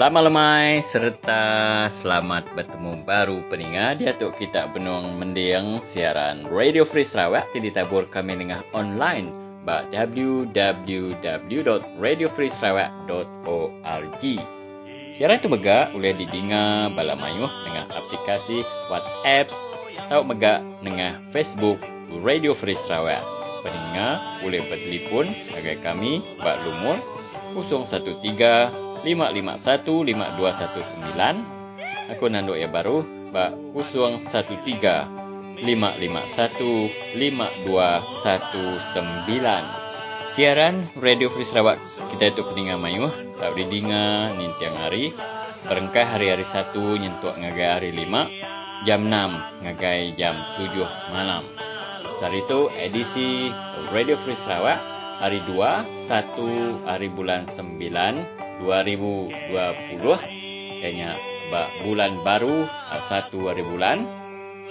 Selamat lemai serta selamat bertemu baru peningat di atuk kita benuang mendiang siaran Radio Free Sarawak di ditabur kami dengan online ba www.radiofreesarawak.org. Siaran itu mega boleh didengar bala mayuh dengan aplikasi WhatsApp atau mega dengan Facebook Radio Free Sarawak. Pendengar boleh bertelefon bagi kami bak lumur 013 551-5219 Aku nanduk yang baru. Bak 013-551-5219 Siaran Radio Free Sarawak Kita itu peningan mayu. Tak boleh dengar tiang hari. Perengkai hari-hari satu Nyentuk ngagai hari lima. Jam 6 Ngagai jam 7 malam. Saat itu edisi Radio Free Sarawak Hari 2 1 hari bulan 9 2020 kayaknya bulan baru satu hari bulan.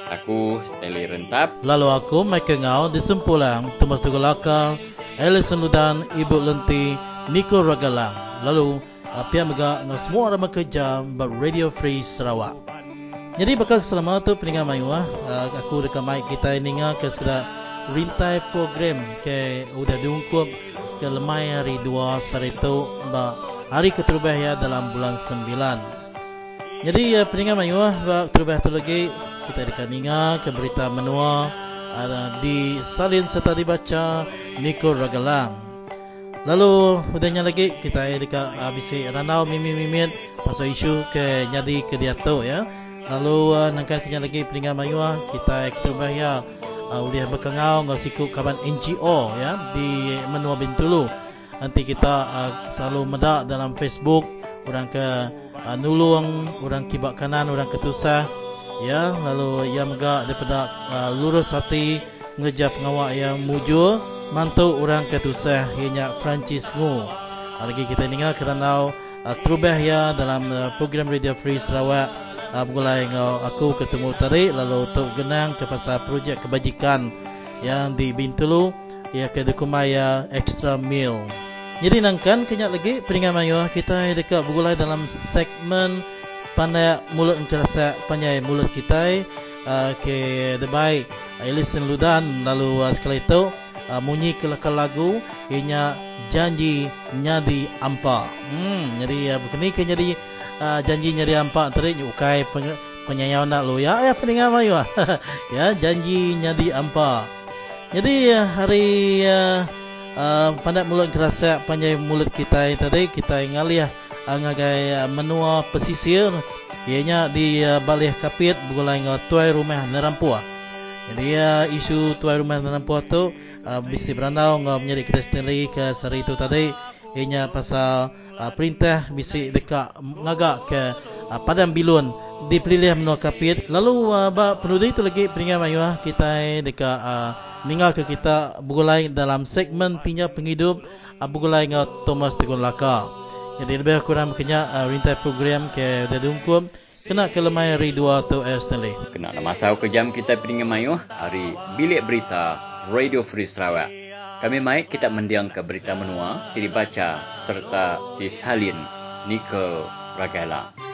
Aku Stanley Rentap. Lalu aku Mike Ngau di Sempulang. Thomas Tugulaka Alison Ludan Ibu Lenti Nico Ragalang. Lalu pihak mega ng semua orang bekerja buat Radio Free Sarawak. Jadi bakal selama tu peningan mayu ah. Aku dekat mic kita ini ngah ke sudah rintai program ke udah diungkup ke lemai hari dua saritu ba hari keterubah ya dalam bulan sembilan. Jadi ya peningan mayu ah terubah tu lagi kita dekat ninga ke berita menua ada di salin serta dibaca Niko Ragalang. Lalu udahnya lagi kita dekat habis ranau mimi mimit pasal isu ke jadi ke dia tu ya. Lalu uh, nangkan kenya lagi peningan mayu kita keterubah ya uh, udah berkengau ngasiku kawan NGO ya di menua Bintulu nanti kita uh, selalu medak dalam Facebook orang ke uh, nulung orang kibak kanan orang ketusah. Ya lalu ia mega daripada uh, lurus hati ngejap ngawak yang mujur mantu orang ketusah ianya Francis Ngu lagi kita dengar kerana uh, terubah ya dalam uh, program Radio Free Sarawak. Uh, mulai ngau aku ketemu tadi lalu untuk genang ke pasal projek kebajikan yang di Bintulu. Ya ke dekumaya extra meal jadi nangkan kenyak lagi peringat mayu kita dekat bergulai dalam segmen pandai mulut terasa pandai mulut kita uh, ke debai uh, listen ludan lalu uh, sekali itu uh, munyi kelakar lagu ianya janji nyadi ampa. Hmm jadi uh, begini ke jadi uh, janji nyadi ampa tadi ukai penyayau nak lu ya ya peringat mayu ya janji nyadi ampa. Jadi uh, hari uh, pandai mulut terasa panjang mulut kita tadi kita ngaliah uh, ngagai uh, menua pesisir. Ianya di uh, balih kapit bergulai dengan tuai rumah nerampua. Jadi isu tuai rumah nerampua tu bisi berandau ngau menjadi kita sendiri ke sehari itu tadi. Ianya pasal perintah bisi dekat ngagak ke padang bilun. Dipilih menua kapit. Lalu uh, penduduk itu lagi peringat mayuah kita dekat Meninggal ke kita bergulai dalam segmen pinja penghidup uh, bergulai dengan Thomas Tegun Laka. Jadi lebih kurang kena uh, rintai program ke Dedungkum kena ke lemai hari dua atau S Stanley. Kena ada masa ke jam kita pergi mayu hari bilik berita Radio Free Sarawak. Kami mai kita mendiang ke berita menua, jadi baca serta disalin Nicole Ragala.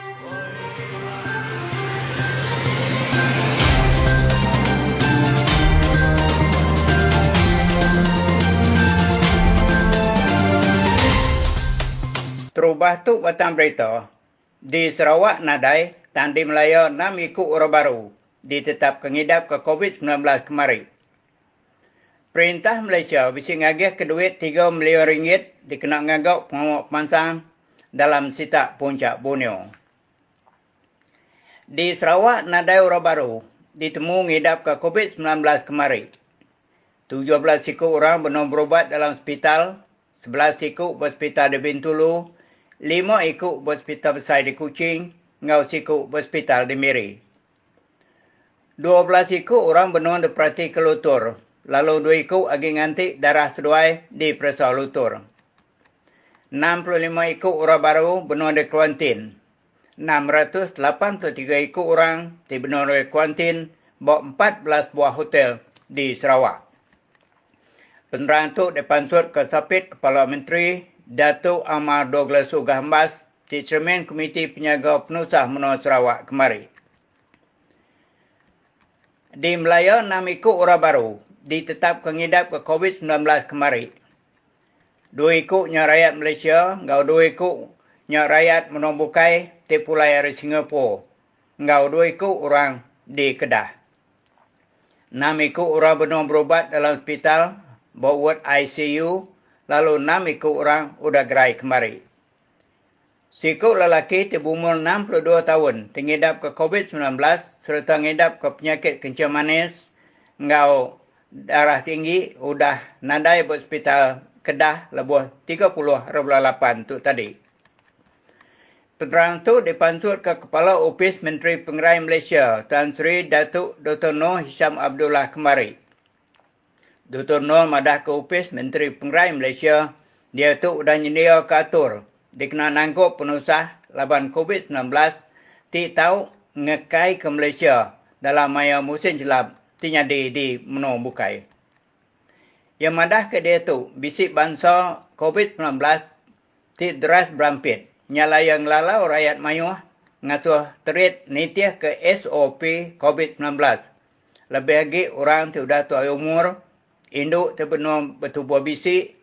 Terubah tu batang berita. Di Sarawak Nadai, Tandi Melaya 6 ikut orang baru ditetap kengidap ke COVID-19 kemarin. Perintah Malaysia bisa ngagih ke duit 3 milion ringgit dikena ngagak pengawak pemansang dalam sitak puncak Borneo. Di Sarawak Nadai orang baru ditemu ngidap ke COVID-19 kemarin. 17 sikut orang benar berubat dalam hospital, 11 sikut berhospital di Bintulu, lima ikut hospital besar di Kuching, ngau sikut hospital di Miri. Dua belas ikut orang benuan di perhati ke lutur, lalu dua ikut agi ngantik darah seduai di perasal lutur. 65 ikut orang baru benuan di kuantin. 683 ikut orang di benuan di kuantin, bawa 14 buah hotel di Sarawak. Penerang itu dipansut ke Sapit Kepala Menteri Datuk Amar Douglas Ugah Mbas Cermin Komiti Penyaga Penusah Menua Sarawak kemari. Di Melaya, enam ikut orang baru ditetapkan ngidap ke COVID-19 kemari. Dua ikutnya rakyat Malaysia, ngau dua ikutnya rakyat menombukai Pulau Air Singapura. Ngau dua ikut orang di Kedah. Enam ikut orang benar berubat dalam hospital, bawa ICU, lalu enam ikut orang udah gerai kemari. Sikuk lelaki di umur 62 tahun tengidap ke COVID-19 serta ngidap ke penyakit kencing manis, ngau darah tinggi, udah nadai ke hospital Kedah lebih 30.8 tu tadi. Penerang tu dipansut ke Kepala Ofis Menteri Pengerai Malaysia, Tan Sri Datuk Dr. Noh Hisham Abdullah kemari. Dr. Noh madah ke Ofis Menteri Pengerai Malaysia, dia tu udah nyedia ke atur dikena nanggup penusah laban COVID-19 ti tahu ngekai ke Malaysia dalam maya musim jelap ti nyadi di meno bukai. Yang madah ke dia tu bisik bangsa COVID-19 ti deras berampit nyala yang lalau rakyat mayuh ngasuh terit nitiah ke SOP COVID-19. Lebih lagi orang ti sudah tua umur, induk terpenuh bertubuh bisik,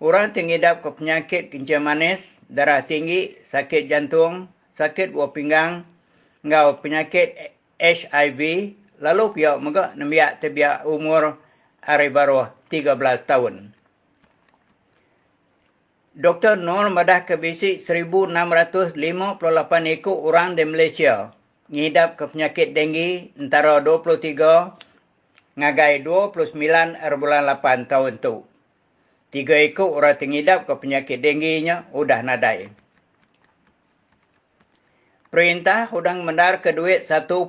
orang tingidap ke penyakit kencing manis, darah tinggi, sakit jantung, sakit buah pinggang, ngau penyakit HIV, lalu pihak megak nembiak tebiak umur hari baru 13 tahun. Dr. Nur madah ke bisik 1,658 ekor orang di Malaysia ngidap ke penyakit denggi antara 23 ngagai 29 bulan 8 tahun tu. Tiga ekor orang tengidap ke penyakit dengginya udah nadai. Perintah udang mendar ke duit 1.2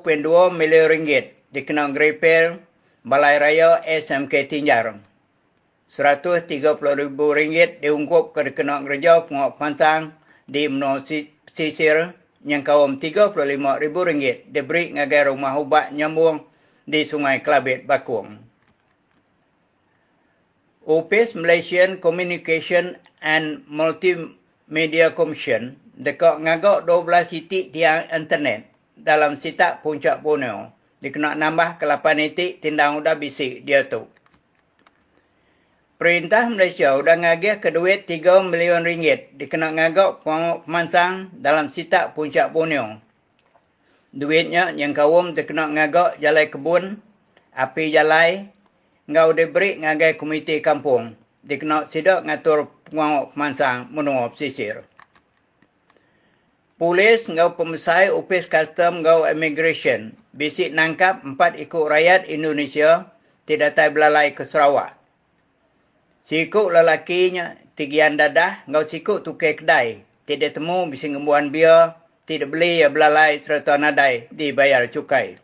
miliar ringgit dikenal grepel Balai Raya SMK Tinjar. RM130,000 diungkup ke dikenal kerja pengok pansang di Menua Sisir yang kaum RM35,000 diberi ngagai rumah ubat nyambung di Sungai Kelabit Bakung. Office Malaysian Communication and Multimedia Commission dekat ngagak 12 titik tiang internet dalam sitak puncak Borneo. Dikena nambah ke 8 titik tindang udah bisik dia tu. Perintah Malaysia sudah ngagih ke duit 3 million ringgit dikena ngagak pemansang dalam sitak puncak Borneo. Duitnya yang kawum dikena ngagak jalai kebun, api jalai, ngau diberi ngagai komiti kampung. Dikena sidak ngatur pengawak pemansang menua pesisir. Polis ngau pemesai ofis custom ngau immigration. Bisik nangkap empat ikut rakyat Indonesia tidak tai belalai ke Sarawak. Sikuk lelakinya tigian dadah ngau sikuk tukai kedai. Tidak temu bisik ngembuan biar. Tidak beli ya belalai serta nadai dibayar cukai.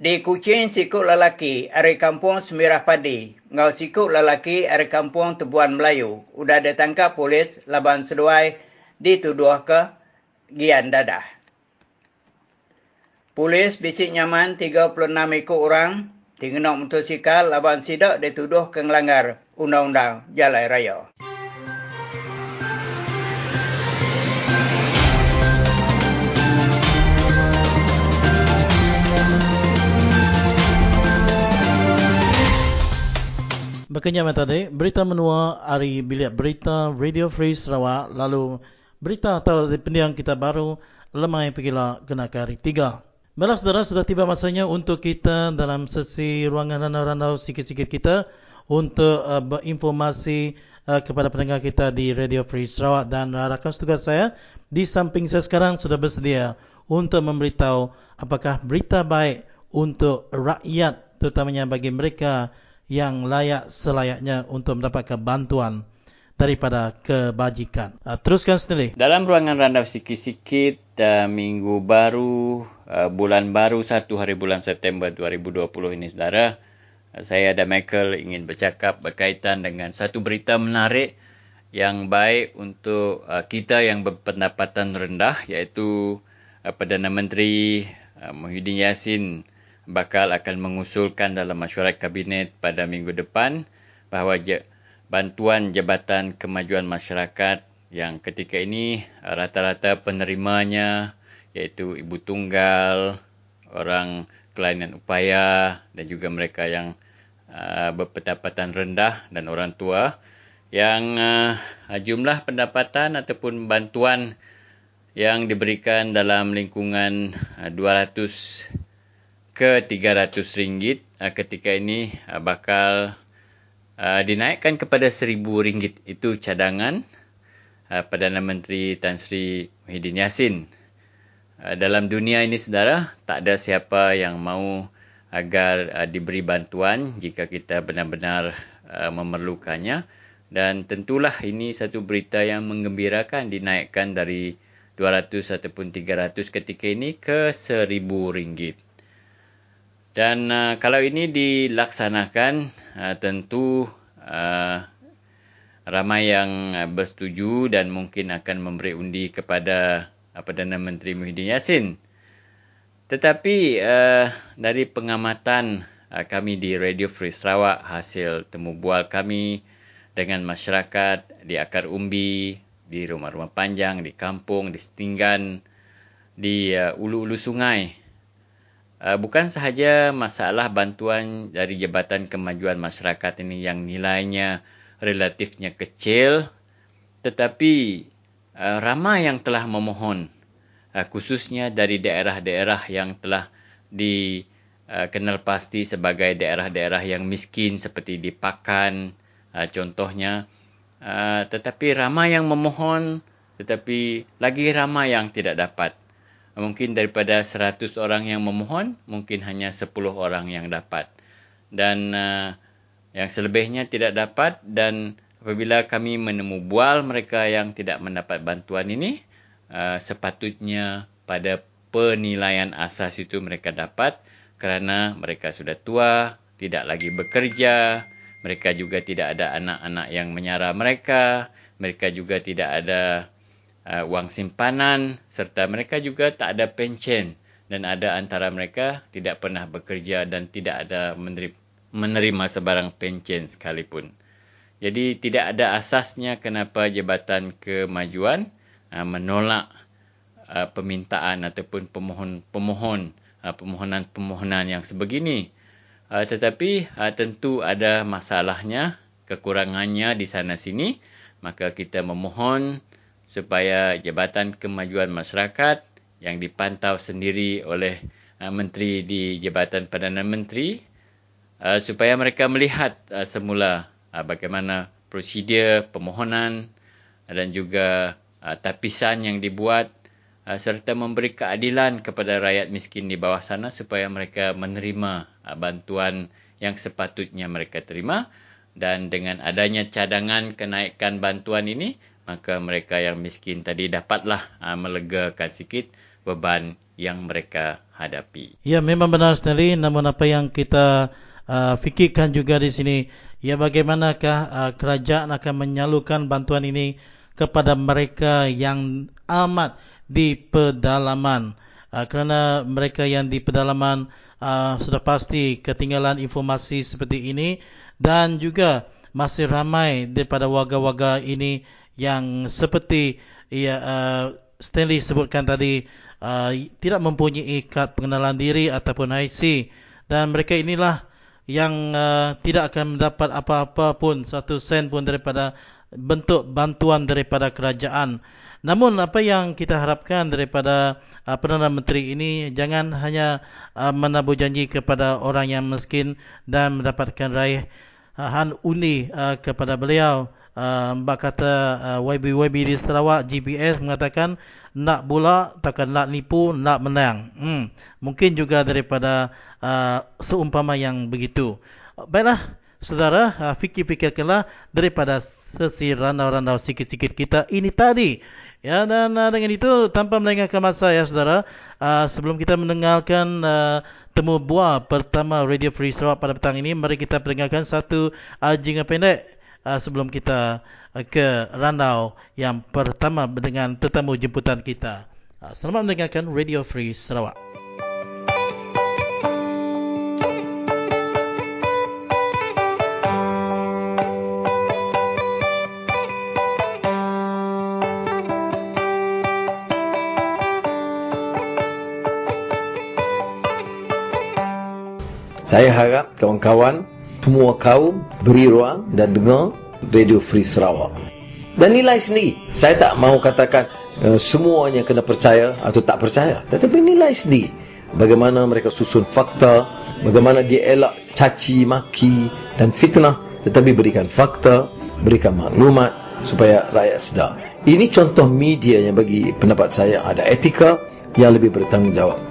Di Kuching sikuk lelaki ari kampung Semirah Padi. Ngau sikuk lelaki ari kampung Tebuan Melayu. Udah ditangkap polis laban seduai dituduh ke Gian Dadah. Polis bisik nyaman 36 ikut orang tinggal motosikal laban sidak dituduh ke ngelanggar Undang-Undang Jalan Raya. Berkenyam tadi, berita menua hari bilik berita Radio Free Sarawak lalu berita atau pendiang kita baru lemai pergilah kena ke hari tiga. Baiklah saudara, sudah tiba masanya untuk kita dalam sesi ruangan randau-randau sikit-sikit kita untuk uh, berinformasi uh, kepada pendengar kita di Radio Free Sarawak dan rakan tugas saya di samping saya sekarang sudah bersedia untuk memberitahu apakah berita baik untuk rakyat terutamanya bagi mereka yang layak selayaknya untuk mendapatkan bantuan daripada kebajikan. Uh, teruskan sendiri. Dalam ruangan randau sikit-sikit uh, minggu baru, uh, bulan baru satu hari bulan September 2020 ini saudara, saya dan Michael ingin bercakap berkaitan dengan satu berita menarik yang baik untuk kita yang berpendapatan rendah iaitu Perdana Menteri uh, Muhyiddin Yassin bakal akan mengusulkan dalam mesyuarat kabinet pada minggu depan bahawa je, bantuan Jabatan Kemajuan Masyarakat yang ketika ini rata-rata penerimanya iaitu ibu tunggal, orang kelainan upaya dan juga mereka yang uh, berpendapatan rendah dan orang tua yang uh, jumlah pendapatan ataupun bantuan yang diberikan dalam lingkungan uh, 200 ke 300 ringgit uh, ketika ini uh, bakal uh, dinaikkan kepada 1000 ringgit itu cadangan uh, Perdana Menteri Tan Sri Muhyiddin Yassin. Uh, dalam dunia ini saudara tak ada siapa yang mau agar uh, diberi bantuan jika kita benar-benar uh, memerlukannya dan tentulah ini satu berita yang menggembirakan dinaikkan dari 200 ataupun 300 ketika ini ke 1000 ringgit. Dan uh, kalau ini dilaksanakan uh, tentu uh, ramai yang uh, bersetuju dan mungkin akan memberi undi kepada uh, Perdana Menteri Muhyiddin Yassin. Tetapi uh, dari pengamatan uh, kami di Radio Free Sarawak hasil temu bual kami dengan masyarakat di akar umbi, di rumah-rumah panjang, di kampung, di setinggan, di uh, ulu-ulu sungai. Uh, bukan sahaja masalah bantuan dari Jabatan Kemajuan Masyarakat ini yang nilainya relatifnya kecil, tetapi uh, ramai yang telah memohon, uh, khususnya dari daerah-daerah yang telah dikenal pasti sebagai daerah-daerah yang miskin seperti di Pakan, contohnya. Tetapi ramai yang memohon, tetapi lagi ramai yang tidak dapat. Mungkin daripada 100 orang yang memohon, mungkin hanya 10 orang yang dapat. Dan uh, yang selebihnya tidak dapat dan apabila kami menemu bual mereka yang tidak mendapat bantuan ini, uh, sepatutnya pada penilaian asas itu mereka dapat kerana mereka sudah tua, tidak lagi bekerja, mereka juga tidak ada anak-anak yang menyara mereka. Mereka juga tidak ada uh, wang simpanan. Serta mereka juga tak ada pension. Dan ada antara mereka tidak pernah bekerja dan tidak ada menerima, sebarang pension sekalipun. Jadi tidak ada asasnya kenapa Jabatan Kemajuan uh, menolak uh, permintaan ataupun pemohon-pemohon uh, permohonan-permohonan yang sebegini. Uh, tetapi uh, tentu ada masalahnya, kekurangannya di sana sini. Maka kita memohon supaya Jabatan Kemajuan Masyarakat yang dipantau sendiri oleh uh, Menteri di Jabatan Perdana Menteri uh, supaya mereka melihat uh, semula uh, bagaimana prosedur permohonan dan juga uh, tapisan yang dibuat uh, serta memberi keadilan kepada rakyat miskin di bawah sana supaya mereka menerima uh, bantuan yang sepatutnya mereka terima. Dan dengan adanya cadangan kenaikan bantuan ini maka mereka yang miskin tadi dapatlah uh, melegakan sikit beban yang mereka hadapi. Ya memang benar sekali. Namun apa yang kita uh, fikirkan juga di sini ya bagaimanakah uh, kerajaan akan menyalurkan bantuan ini kepada mereka yang amat di pedalaman? Uh, kerana mereka yang di pedalaman uh, sudah pasti ketinggalan informasi seperti ini. Dan juga masih ramai daripada warga-warga ini yang seperti ya uh, Stanley sebutkan tadi uh, tidak mempunyai kad pengenalan diri ataupun IC dan mereka inilah yang uh, tidak akan mendapat apa-apa pun satu sen pun daripada bentuk bantuan daripada kerajaan Namun apa yang kita harapkan daripada uh, Perdana Menteri ini jangan hanya uh, menabur janji kepada orang yang miskin dan mendapatkan raih uh, uh, kepada beliau. Uh, Mbak kata uh, YB-YB di Sarawak GPS mengatakan nak bola takkan nak nipu nak menang. Hmm. Mungkin juga daripada uh, seumpama yang begitu. Baiklah saudara uh, fikir-fikirkanlah daripada sesi randau-randau sikit-sikit kita ini tadi Ya dan uh, dengan itu tanpa melengahkan masa ya saudara, uh, sebelum kita mendengarkan uh, temu buah pertama Radio Free Sarawak pada petang ini, mari kita pendengarkan satu uh, jingga pendek Uh, sebelum kita uh, ke randau yang pertama dengan tetamu jemputan kita. Uh, selamat mendengarkan Radio Free Sarawak. Saya harap kawan-kawan semua kaum beri ruang dan dengar Radio Free Sarawak. Dan nilai sendiri. Saya tak mau katakan uh, semuanya kena percaya atau tak percaya. Tetapi nilai sendiri. Bagaimana mereka susun fakta, bagaimana dia elak caci, maki dan fitnah. Tetapi berikan fakta, berikan maklumat supaya rakyat sedar. Ini contoh media yang bagi pendapat saya ada etika yang lebih bertanggungjawab.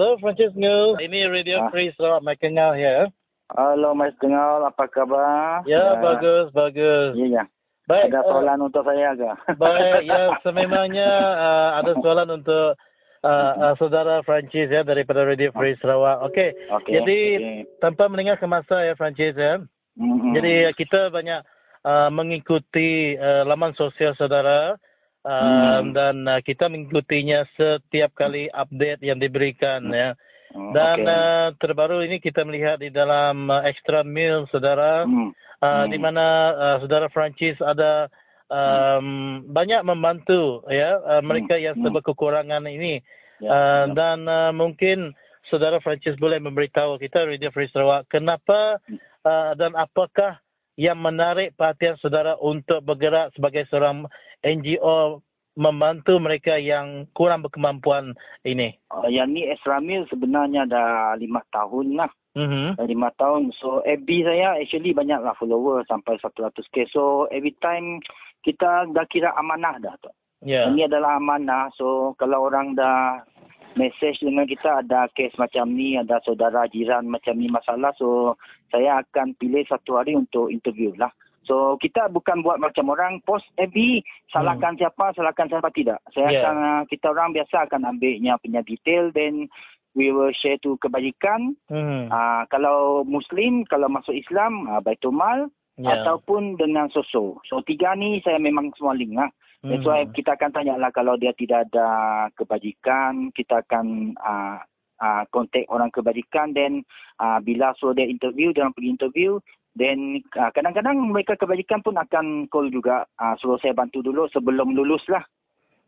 Hello, Francis Ngul. Ini Radio ah. Free Sarawak Ngau ya. Halo, Mas Ngau. Apa khabar? Ya, ya, bagus, bagus. Ya, ya. Baik, ada eh, soalan uh, untuk saya ke? Baik, ya, sememangnya uh, ada soalan untuk uh, uh, saudara Francis ya daripada Radio Free Sarawak. Okey. Okay, Jadi okay. tanpa mendengar ke masa ya Francis ya. Mm-hmm. Jadi kita banyak uh, mengikuti uh, laman sosial saudara hmm. dan uh, kita mengikutinya setiap kali update yang diberikan hmm. ya. Oh, dan okay. uh, terbaru ini kita melihat di dalam uh, extra meal saudara hmm. Uh, hmm. di mana uh, saudara Francis ada um, hmm. banyak membantu ya uh, mereka hmm. yang serba kekurangan ini ya, uh, ya. dan uh, mungkin saudara Francis boleh memberitahu kita Radio Free Sarawak kenapa hmm. uh, dan apakah yang menarik perhatian saudara untuk bergerak sebagai seorang NGO membantu mereka yang kurang berkemampuan ini? Uh, yang ni Esramil sebenarnya dah lima tahun lah. Mm-hmm. Lima tahun. So FB saya actually banyak lah follower sampai 100k. So every time kita dah kira amanah dah tu. Yeah. Ini adalah amanah. So kalau orang dah message dengan kita ada kes macam ni, ada saudara jiran macam ni masalah. So saya akan pilih satu hari untuk interview lah. So kita bukan buat macam orang post FB salahkan hmm. siapa salahkan siapa tidak. Saya yeah. akan uh, kita orang biasa akan ambilnya punya detail then we will share to kebajikan. Hmm. Uh, kalau muslim kalau masuk Islam uh, Baitul Mal yeah. ataupun dengan sosok. So tiga ni saya memang semua link lah. Hmm. That's why kita akan tanya lah kalau dia tidak ada kebajikan kita akan uh, uh, contact orang kebajikan then uh, bila suruh dia interview dia pergi interview Then uh, kadang-kadang mereka kebajikan pun akan call juga uh, suruh saya bantu dulu sebelum lulus lah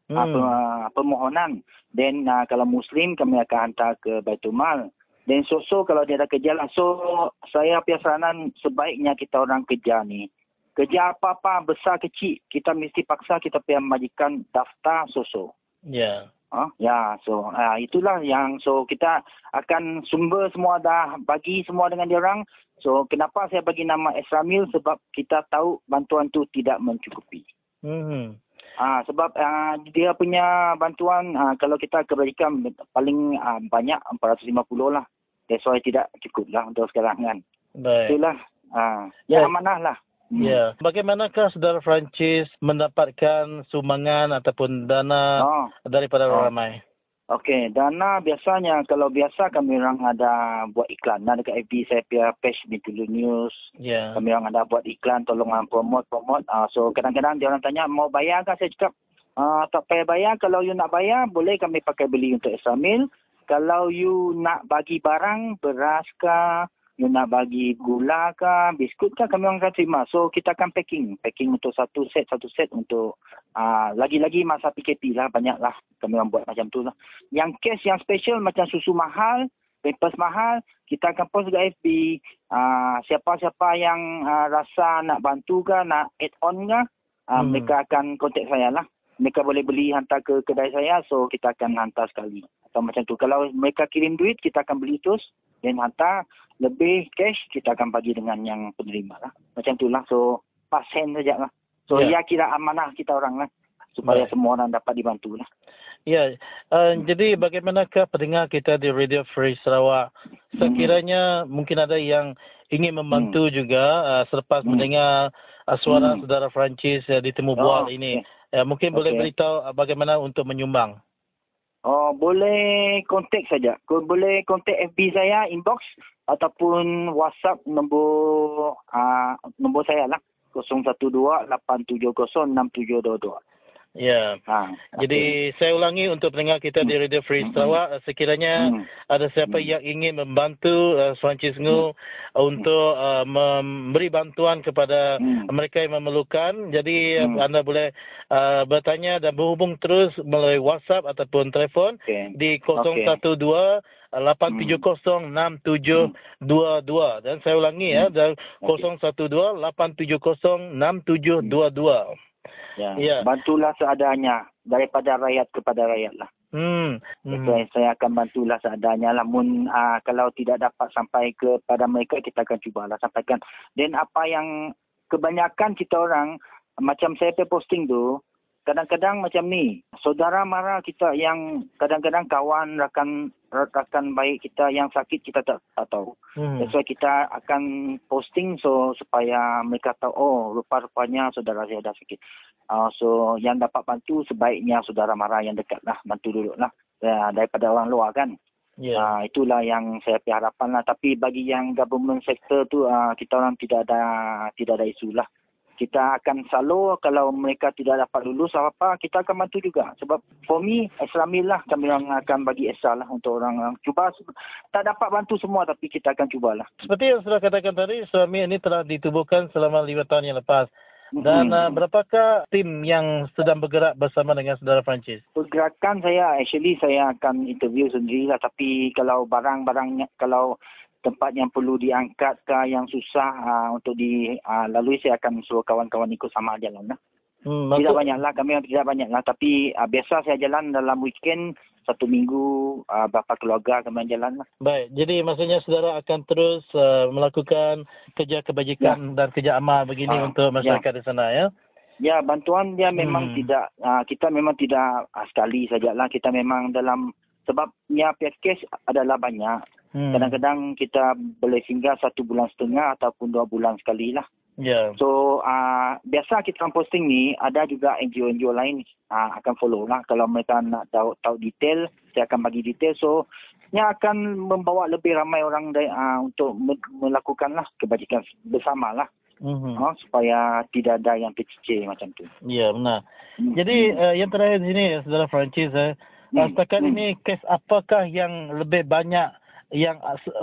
hmm. uh, permohonan. Then uh, kalau Muslim kami akan hantar ke Baitul Mal. Then so-so kalau dia ada kerja lah. So saya punya saranan sebaiknya kita orang kerja ni. Kerja apa-apa besar kecil kita mesti paksa kita punya majikan daftar so-so. Ya. Yeah. Uh, ya, so uh, itulah yang so kita akan sumber semua dah bagi semua dengan dia orang. So kenapa saya bagi nama Esramil sebab kita tahu bantuan tu tidak mencukupi. Hmm. Ah sebab uh, dia punya bantuan uh, kalau kita kebalikan paling uh, banyak 450 lah. That's why tidak cukup lah untuk sekarang kan. Baik. Itulah. Ah ya amanah lah. Hmm. Ya. Bagaimanakah saudara Francis mendapatkan sumbangan ataupun dana oh. daripada oh. ramai? Okey, dana biasanya kalau biasa kami orang ada buat iklan nah, dekat FB saya punya page Bintulu News. Yeah. Kami orang ada buat iklan tolong promote promote. Uh, so kadang-kadang dia orang tanya mau bayar ke saya cakap uh, tak payah bayar kalau you nak bayar boleh kami pakai beli untuk extra meal. Kalau you nak bagi barang beras ke you nak bagi gula ke, biskut ke, kami orang akan terima. So, kita akan packing. Packing untuk satu set, satu set untuk uh, lagi-lagi masa PKP lah. Banyak lah kami orang buat macam tu lah. Yang case yang special macam susu mahal, papers mahal, kita akan post ke FB. Uh, siapa-siapa yang uh, rasa nak bantu ke, nak add on ke, uh, hmm. mereka akan contact saya lah. Mereka boleh beli hantar ke kedai saya, so kita akan hantar sekali. Atau macam tu. Kalau mereka kirim duit, kita akan beli terus dan hantar lebih cash kita akan bagi dengan yang penerima lah. Macam tu lah. So, pasen saja lah. So, yeah. ya kira amanah kita orang lah. Supaya yeah. semua orang dapat dibantu lah. Ya, uh, hmm. jadi bagaimanakah pendengar kita di Radio Free Sarawak? Sekiranya hmm. mungkin ada yang ingin membantu hmm. juga uh, selepas hmm. mendengar uh, suara hmm. saudara Francis uh, di Temu Bual oh, ini. Okay. Uh, mungkin okay. boleh beritahu uh, bagaimana untuk menyumbang? Oh, boleh kontak saja. Boleh kontak FB saya, inbox ataupun WhatsApp nombor uh, nombor saya lah 012-870-6722. Ya. Ha, Jadi okay. saya ulangi untuk pendengar kita di Radio Free. Sarawak sekiranya hmm. ada siapa hmm. yang ingin membantu uh, Francis Ngu hmm. untuk uh, memberi bantuan kepada hmm. mereka yang memerlukan. Jadi hmm. anda boleh uh, bertanya dan berhubung terus melalui WhatsApp ataupun telefon okay. di 012 okay. 8706722 dan saya ulangi ya dan 012-870-6722. Ya. ya. Bantulah seadanya daripada rakyat kepada rakyat lah. Hmm. hmm. Saya, saya akan bantulah seadanya lah. Mun, uh, kalau tidak dapat sampai kepada mereka, kita akan cubalah sampaikan. Dan apa yang kebanyakan kita orang, macam saya posting tu, kadang-kadang macam ni saudara mara kita yang kadang-kadang kawan rakan rakan baik kita yang sakit kita tak, tak tahu hmm. so kita akan posting so supaya mereka tahu oh rupa-rupanya saudara saya ada sakit uh, so yang dapat bantu sebaiknya saudara mara yang dekat lah bantu dulu lah ya, daripada orang luar kan Yeah. Uh, itulah yang saya harapkan lah. Tapi bagi yang government sector tu uh, kita orang tidak ada tidak ada isu lah kita akan selalu kalau mereka tidak dapat lulus apa kita akan bantu juga. Sebab for me Islamillah kami akan bagi esal lah untuk orang cuba. Tak dapat bantu semua tapi kita akan cubalah seperti yang sudah katakan tadi Islami ini telah ditubuhkan selama 5 tahun yang lepas. Dan uh, berapakah tim yang sedang bergerak bersama dengan saudara Francis? Pergerakan saya, actually saya akan interview sendiri lah. Tapi kalau barang-barangnya, kalau tempat yang perlu diangkat ke yang susah uh, untuk dilalui uh, saya akan suruh kawan-kawan ikut sama jalan lah. Hmm, tidak banyak lah, kami tidak banyak lah. Tapi uh, biasa saya jalan dalam weekend, satu minggu, uh, berapa keluarga kami jalan lah. Baik, jadi maksudnya saudara akan terus uh, melakukan kerja kebajikan ya. dan kerja amal begini uh, untuk masyarakat ya. di sana ya? Ya, bantuan dia memang hmm. tidak, uh, kita memang tidak uh, sekali sajalah. Kita memang dalam, sebabnya package adalah banyak. Hmm. Kadang-kadang kita boleh singgah satu bulan setengah ataupun dua bulan sekali lah. Yeah. So uh, biasa kita posting ni ada juga NGO-NGO lain uh, akan follow lah. Kalau mereka nak tahu, tahu detail, saya akan bagi detail. So yang akan membawa lebih ramai orang uh, untuk melakukan lah kebajikan bersama lah. Mm-hmm. Uh, supaya tidak ada yang tercicir macam tu. Ya yeah, benar. Mm-hmm. Jadi uh, yang terakhir di sini, Saudara Francis, eh, mm-hmm. setakat mm-hmm. ini kes apakah yang lebih banyak yang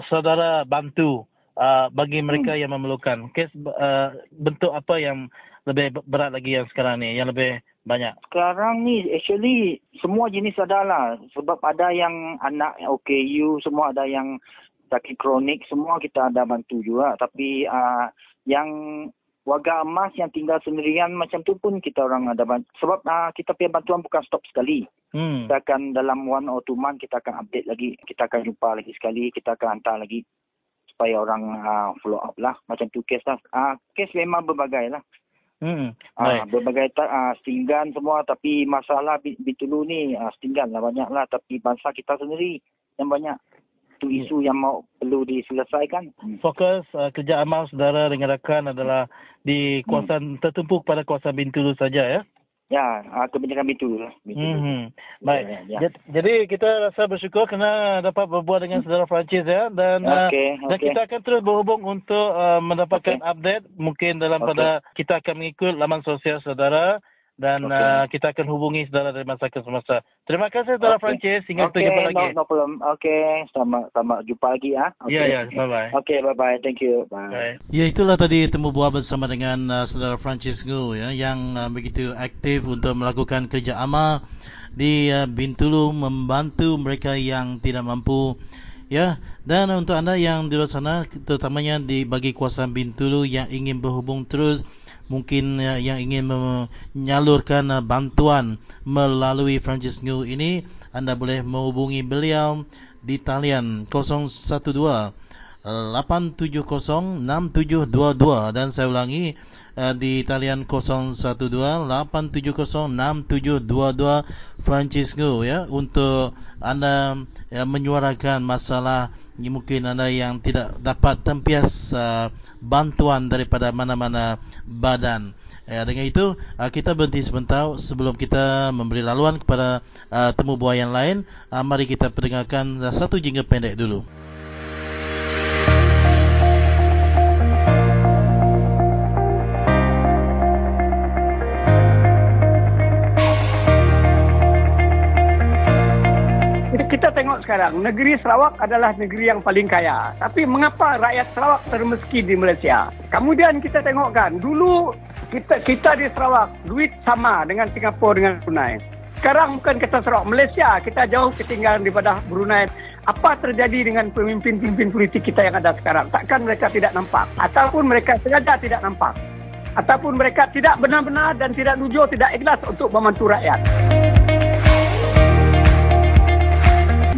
saudara bantu uh, bagi mereka hmm. yang memerlukan? Kes uh, bentuk apa yang lebih berat lagi yang sekarang ni, yang lebih banyak? Sekarang ni actually semua jenis ada lah. Sebab ada yang anak OKU, semua ada yang sakit kronik, semua kita ada bantu juga. Tapi uh, yang warga emas yang tinggal sendirian macam tu pun kita orang ada. Sebab uh, kita punya bantuan bukan stop sekali. Hmm. Kita akan dalam one or two month kita akan update lagi. Kita akan jumpa lagi sekali. Kita akan hantar lagi supaya orang uh, follow up lah. Macam tu kes lah. Uh, kes memang berbagai lah. Hmm. Uh, berbagai uh, stinggan semua tapi masalah Bitulu ni uh, stinggan lah banyak lah. Tapi bangsa kita sendiri yang banyak satu ya. isu yang mau perlu diselesaikan. Fokus uh, kerja amal saudara dengan rakan adalah di kawasan hmm. tertumpu pada kawasan Bintulu saja ya. Ya, uh, kebanyakan Bintulu lah. Hmm. Baik. Ya, ya. Jadi kita rasa bersyukur kerana dapat berbual dengan saudara Francis ya dan okay, uh, okay. dan kita akan terus berhubung untuk uh, mendapatkan okay. update mungkin dalam okay. pada kita akan mengikut laman sosial saudara dan okay. uh, kita akan hubungi saudara dari masa ke semasa. Terima kasih saudara okay. Francis. Hingga okay. jumpa lagi. No, no problem. Okay. Selamat, selamat jumpa lagi. Ya, okay. ya. ya. Bye-bye. Okay, bye-bye. Thank you. Bye. Bye. Ya, itulah tadi temu buah bersama dengan uh, saudara Francis Ngu ya, yang uh, begitu aktif untuk melakukan kerja amal di uh, Bintulu membantu mereka yang tidak mampu Ya, dan untuk anda yang di luar sana, terutamanya di bagi kuasa Bintulu yang ingin berhubung terus mungkin uh, yang ingin menyalurkan uh, bantuan melalui Francis Ngu ini anda boleh menghubungi beliau di talian 012 8706722 dan saya ulangi uh, di talian 012 8706722 Francis Ngu ya untuk anda ya, menyuarakan masalah mungkin anda yang tidak dapat tempias uh, bantuan daripada mana-mana badan. Ya, dengan itu uh, kita berhenti sebentar sebelum kita memberi laluan kepada uh, temu buah yang lain. Uh, mari kita pendengarkan satu jingle pendek dulu. Sekarang, negeri Sarawak adalah negeri yang paling kaya. Tapi mengapa rakyat Sarawak termiskin di Malaysia? Kemudian kita tengokkan, dulu kita kita di Sarawak, duit sama dengan Singapura dengan Brunei. Sekarang bukan kita Sarawak, Malaysia kita jauh ketinggalan daripada Brunei. Apa terjadi dengan pemimpin-pemimpin politik kita yang ada sekarang? Takkan mereka tidak nampak? Ataupun mereka sengaja tidak nampak? Ataupun mereka tidak benar-benar dan tidak jujur, tidak ikhlas untuk membantu rakyat?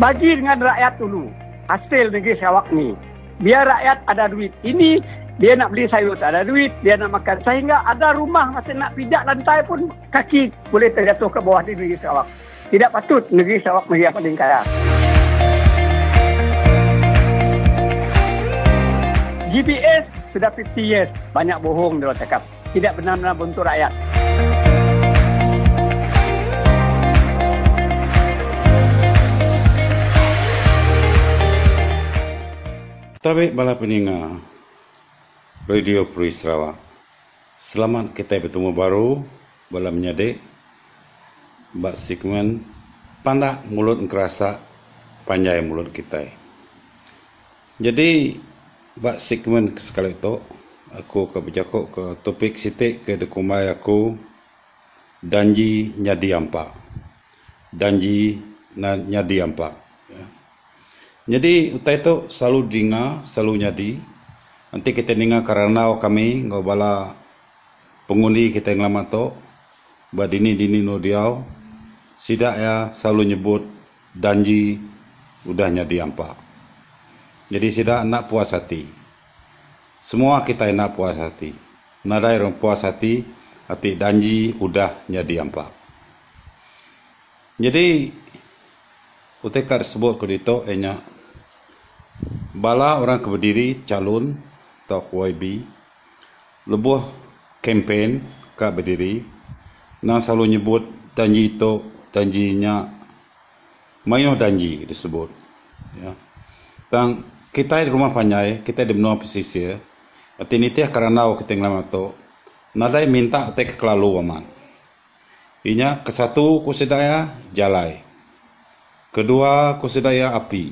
Bagi dengan rakyat dulu hasil negeri Sarawak ni. Biar rakyat ada duit. Ini dia nak beli sayur tak ada duit, dia nak makan. Sehingga ada rumah masih nak pijak lantai pun kaki boleh terjatuh ke bawah di negeri Sarawak. Tidak patut negeri Sarawak negeri yang paling kaya. GPS sudah 50 years. Banyak bohong dia cakap. Tidak benar-benar bentuk rakyat. Tabik bala peninga Radio Puri Sarawak. Selamat kita bertemu baru bala menyadik bak segmen pandak mulut kerasa panjai mulut kita. Jadi bak segmen sekali itu aku ke bercakap ke topik sitik ke dekumai aku danji nyadi ampak. Danji nyadi ampak. Ya. Jadi utai itu selalu dengar, selalu nyadi. Nanti kita dengar kerana kami ngobala pengundi kita yang lama tu, badini dini no diau, sidak ya selalu nyebut danji udah nyadi ampa. Jadi sidak nak puas hati. Semua kita nak puas hati. Nadai orang puas hati, hati danji udah nyadi ampa. Jadi Utekar sebut ke dito bala orang keberdiri calon atau YB lebuh kempen ke berdiri na selalu nyebut janji itu janjinya mayo janji disebut ya. Tang kita di rumah panjai kita di benua pesisir Ati ni kerana kita ngelama tu nadai minta tek kelalu aman Inya kesatu kusedaya jalai Kedua, kusedaya api.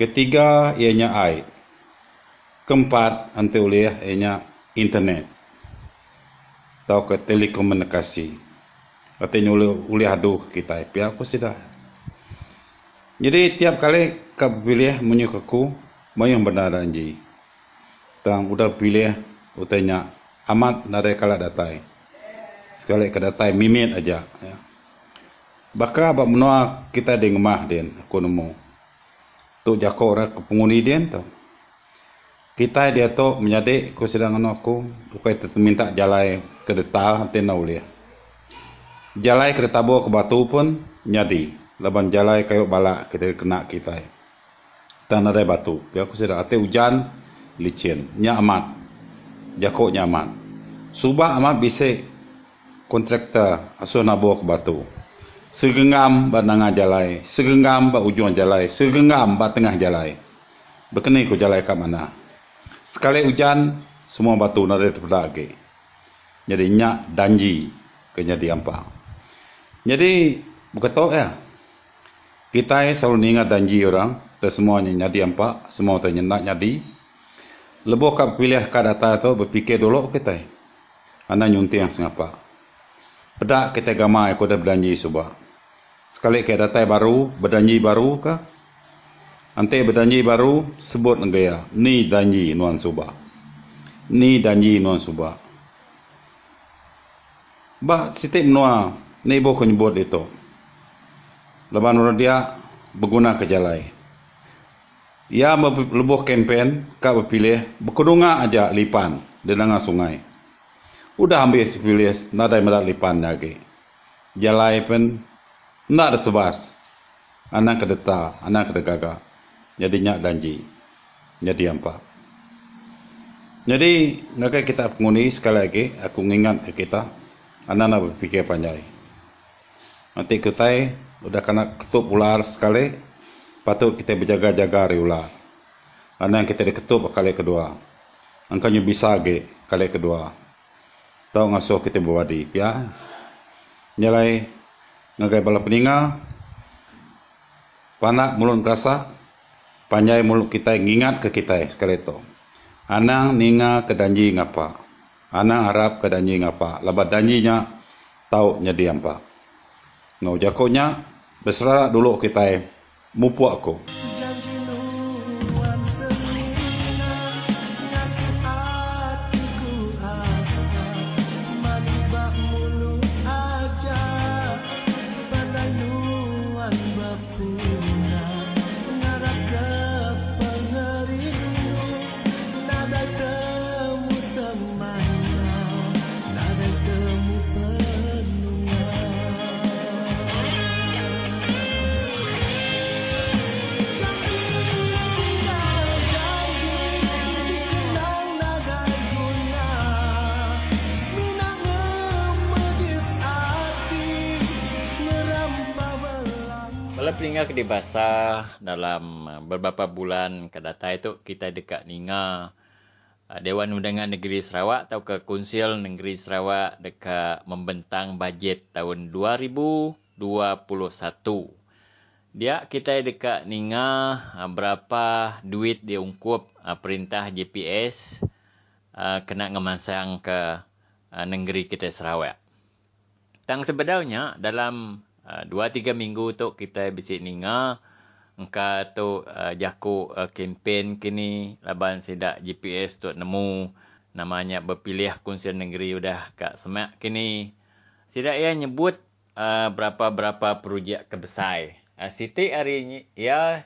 Ketiga, ianya air. Keempat, nanti oleh ianya internet. Atau ke telekomunikasi. Artinya oleh, oleh aduh kita. Pihak aku sudah. Jadi, tiap kali kau pilih menyukaku, yang benar janji. Tang udah pilih, utanya amat nare kala datai. Sekali ke datai, mimit aja. Ya. Baka abak menua kita di ngemah din aku nemu. Tu jako orang ke penghuni dia tu. Kita dia tu menyadik aku sedang anu aku. Bukai minta jalai ke detal hati na ulia. Jalai ke detabo ke batu pun nyadi. Laban jalai kayu balak kita kena kita. Tak ada batu. Biar aku sedang hati hujan licin. Nya amat. Jako nya amat. Subah amat bisa kontraktor asuh nabo ke batu segenggam bat nanga jalai, segenggam bat ujung jalai, segenggam bat tengah jalai. Berkenai ku jalai ke mana? Sekali hujan, semua batu nada terpedak lagi. Jadi nyak danji ke jadi apa? Jadi bukan tahu ya. Kita selalu ingat danji orang, ter semuanya nyadi apa, semua tu nak nyadi. Lebih kau pilih kat data tu berfikir dulu kita. Anda nyunti yang sengapa. Pedak kita gamai aku dah berjanji subah. Sekali ke datai baru, berdanji baru ke? Nanti berdanji baru, sebut negaya. Ni danji Nuan Subah. Ni danji Nuan Subah. Bah, sitik menua, ni ibu kau nyebut itu. Lepas orang dia berguna ke jalai. Ia lebuh kempen, kau berpilih, berkedunga aja lipan di tengah sungai. Udah ambil pilih, nadai medak lipan lagi. Jalai pun nak tebas. Anak ke deta, anak ke degaga. Jadi nyak danji. Jadi apa? Jadi, nak kita pengundi sekali lagi, aku ingat ke kita, anak nak berfikir panjang. Nanti kita sudah kena ketup ular sekali, patut kita berjaga-jaga dari ular. Anak kita diketup kali kedua. Angkanya bisa lagi kali kedua. Tahu ngasuh kita berwadi. Ya. Nyalai ngagai bala peninga panak mulut rasa, panjai mulut kita ngingat ke kita sekali itu. Anang ninga ke danji ngapa. Anang harap ke danji ngapa. Lepas danjinya tahu nyedi apa. Ngau jakonya besar dulu kita mupu aku. Basah dalam uh, beberapa bulan ke data itu kita dekat Ninga uh, Dewan Undangan Negeri Sarawak atau ke Konsil Negeri Sarawak dekat membentang bajet tahun 2021. Dia kita dekat Ninga uh, berapa duit diungkup perintah GPS kena ngemasang ke negeri kita Sarawak. Tang sebenarnya dalam Ah, dua tiga minggu tu kita bisik ninga engka tu uh, jaku uh, kempen kini laban sedak GPS tu nemu. Namanya berpilih kunsian negeri udah kat semak kini. Sedak ia nyebut uh, berapa-berapa projek kebesar uh, Siti hari ini ya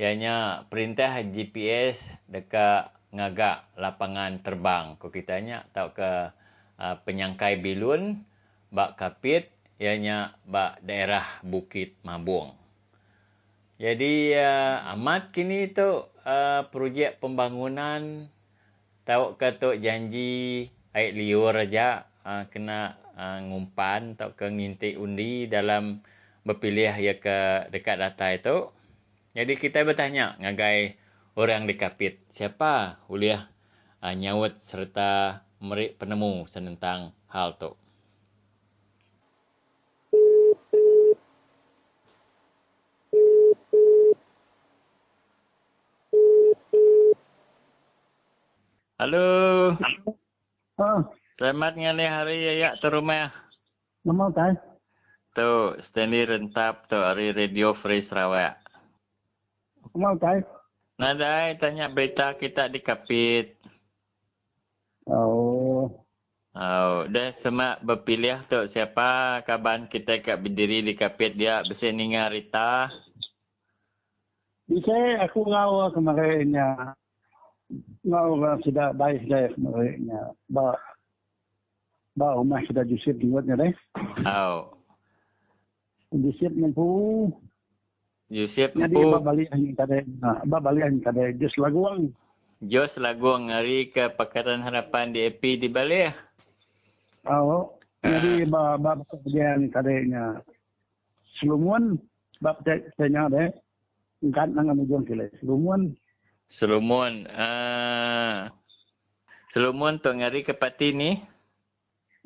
ianya perintah GPS dekat ngagak lapangan terbang. Ko kitanya tau ke uh, penyangkai bilun bak kapit ianya bak daerah Bukit Mabung. Jadi uh, amat kini tu uh, projek pembangunan tahu ke tu janji air liur aja uh, kena uh, ngumpan atau ke ngintik undi dalam berpilih ya ke dekat data itu. Jadi kita bertanya ngagai orang di kapit siapa uliah uh, nyawut serta merik penemu tentang hal tu. Halo. Ha. Selamat ngali hari ya tu rumah. Nama tak? Tu Stanley Rentap tu hari Radio Free Sarawak. Nama tak? Nadai tanya berita kita di Kapit. Oh. Oh, dah semak berpilih tu siapa kaban kita kat berdiri di Kapit dia besi ninga Rita. Bisa aku ngau kemarinnya orang sudah baik dah mereka ba ba rumah sudah Yusuf buatnya deh. Oh. Yusuf mampu. Yusuf mampu. Jadi ba balik yang tadi, ba balik yang tadi Jos Laguang. Jos Laguang hari ke Pakatan Harapan di AP di Bali. Oh. Jadi ba ba kemudian tadinya Selumuan ba tanya deh. Kan nang amujung kile. Selumuan Solomon. Uh, Solomon tu ngari ke parti ni?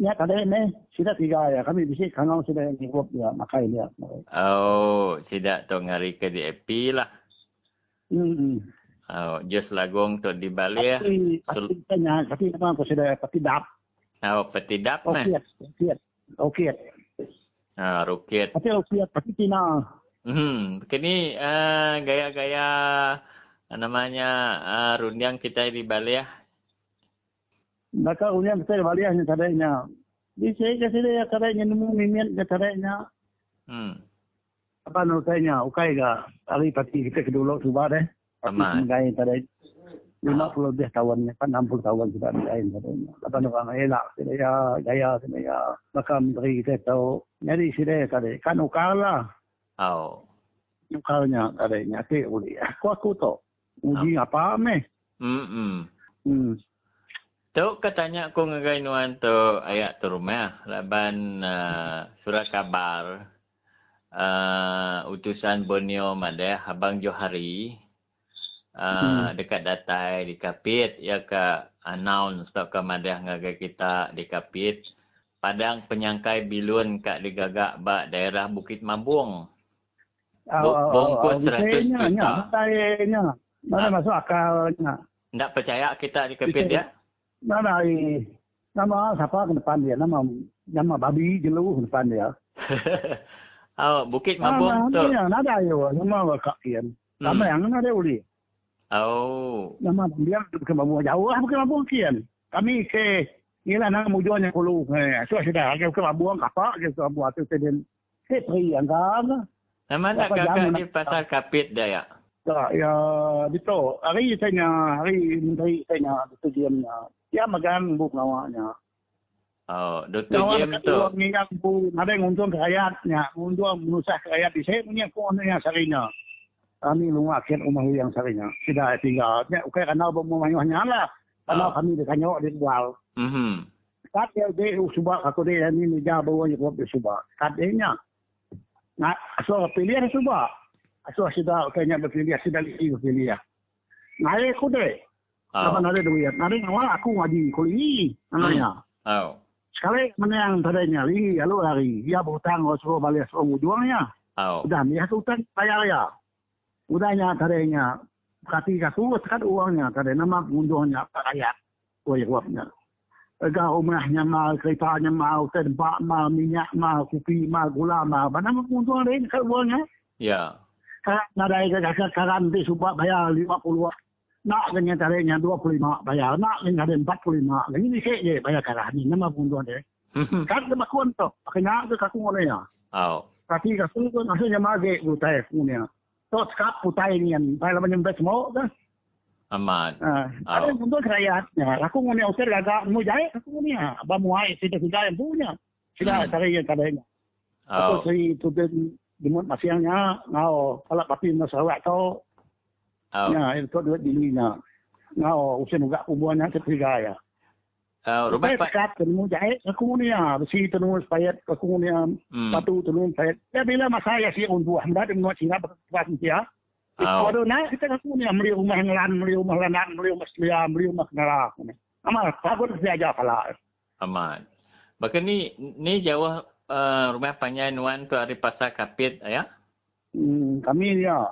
Ya, kada ini. Sida tiga ya. Kami bisa kangal sida yang ikut ya. Makai dia. Oh, sida tu ngari ke DAP lah. Hmm. Oh, just lagong tu di Bali ya. Tapi, Sul- pasti tanya. Tapi apa aku sida pati dap. Oh, pati dap mah. Okiat. Okiat. Okiat. Ah, rukiat. Pati okiat. Pati tina. Hmm, kini uh, gaya-gaya namanya uh, rundiang kita di Bali ya. Maka rundiang kita di Bali ya caranya. Di sini kasi dia caranya nemu mimin ke caranya. Hmm. Apa nu tanya, ukai ga ali pati kita ke dulu deh. Sama. Gaya tadi. lima puluh lebih tahun, kan enam puluh tahun sudah lain katanya. Apa nu kan elak, saya gaya saya makam dari kita tahu. Jadi sini tadi kan ukala. Oh. Ukalnya tadi nyati uli. Aku aku tahu. Uji oh. apa me? Hmm. Hmm. Tu katanya aku ngagai nuan tu ayat tu rumah laban uh, surat kabar uh, utusan Borneo Madeh Abang Johari uh, hmm. dekat datai di Kapit ya ke announce tak ke Madeh ngagai kita di Kapit padang penyangkai bilun kat digagak bak daerah Bukit Mabung. Bo- bongkos seratus juta. Matanya. Mana masuk akalnya. Tak percaya kita dikepit ya? Mana nama siapa ke depan dia? Nama nama babi jeluh ke depan dia. oh, Bukit Mabung tu. Nama nada yo, nama kak kian. Nama yang nada uli. Oh. Nama dia bukan Mabung jauh lah bukan Mabung kian. Kami ke Inilah nama mujurnya kulu. Eh, so sudah, aku ke Mabung kapak ke Mabung atau sedang. Saya pergi yang kan. Nama nak kakak ni pasal kapit dah ya? Tak, ya, betul. Hari saya hari menteri saya Dr. Jim dia makan buk ngawaknya. Oh, Dr. Jim tu. Ngawak mengingat bu, ada yang untung ke rakyatnya, untung menusah ke rakyat di saya punya kuasa yang sarinya. Kami lunga akhir rumah yang sarinya. Tidak tinggal. Ya, okay, kerana bermumanyuhnya lah. Karena kami dikanyok di luar. Mm-hmm. Kat dia, dia subak aku dia ni ni dia bawa ni kuat dia subak. Kat dia nya. Nah, so pilih dia subak. So sudah kayaknya berpilih sudah lagi berpilih ya. Naik aku deh. Apa nade duit? Nade awal aku ngaji kuliah namanya. Oh. Sekali mana yang tadinya li lalu hari dia berhutang suruh balik suruh ujungnya. Oh. Udah dia hutang bayar ya. Udahnya tadinya ketika tu tekat uangnya tadi nama ujungnya rakyat. Oh ya uangnya. Ega rumahnya mal, keretanya mal, tempat mal, minyak mal, kopi mal, gula mal. Mana ujung dia dekat uangnya? Ya. Nada kakak karanti subak bayar 50 nak dengan tariknya 25 bayar. Nak dengan ada 45 lagi ni saya je bayar karah ni. Nama pun tuan dia. Kan dia makun tu. Kena ke kaku mana ya oh. Tapi kaku tu maksudnya mage butai punya tu skap butai ni yang bayar macam best mau kan? Aman. Ada pun tu kerajaan aku mana usir agak mu jaya aku mana abang muai tidak yang punya? Sila tariknya tariknya. Oh. So itu dimut masiangnya ngau kalau papi masalah tu oh ya itu duit dilinya ngau usin juga kubuannya ketiga ya oh rumah pak sekat tenu jahit aku ni ya besi tenu payat aku ni ya Hmm. batu tenu payat ya bila masa ya si undu hendak dengan Cina berkuat dia Oh. Kalau nak kita aku ni beli rumah ngelan, beli rumah lanan, beli rumah selia, beli rumah kenala. Amal, takut saya aja kalah. aman Bahkan ni ni jauh uh, rumah panjang nuan tu hari pasar kapit ya Hmm, kami ya,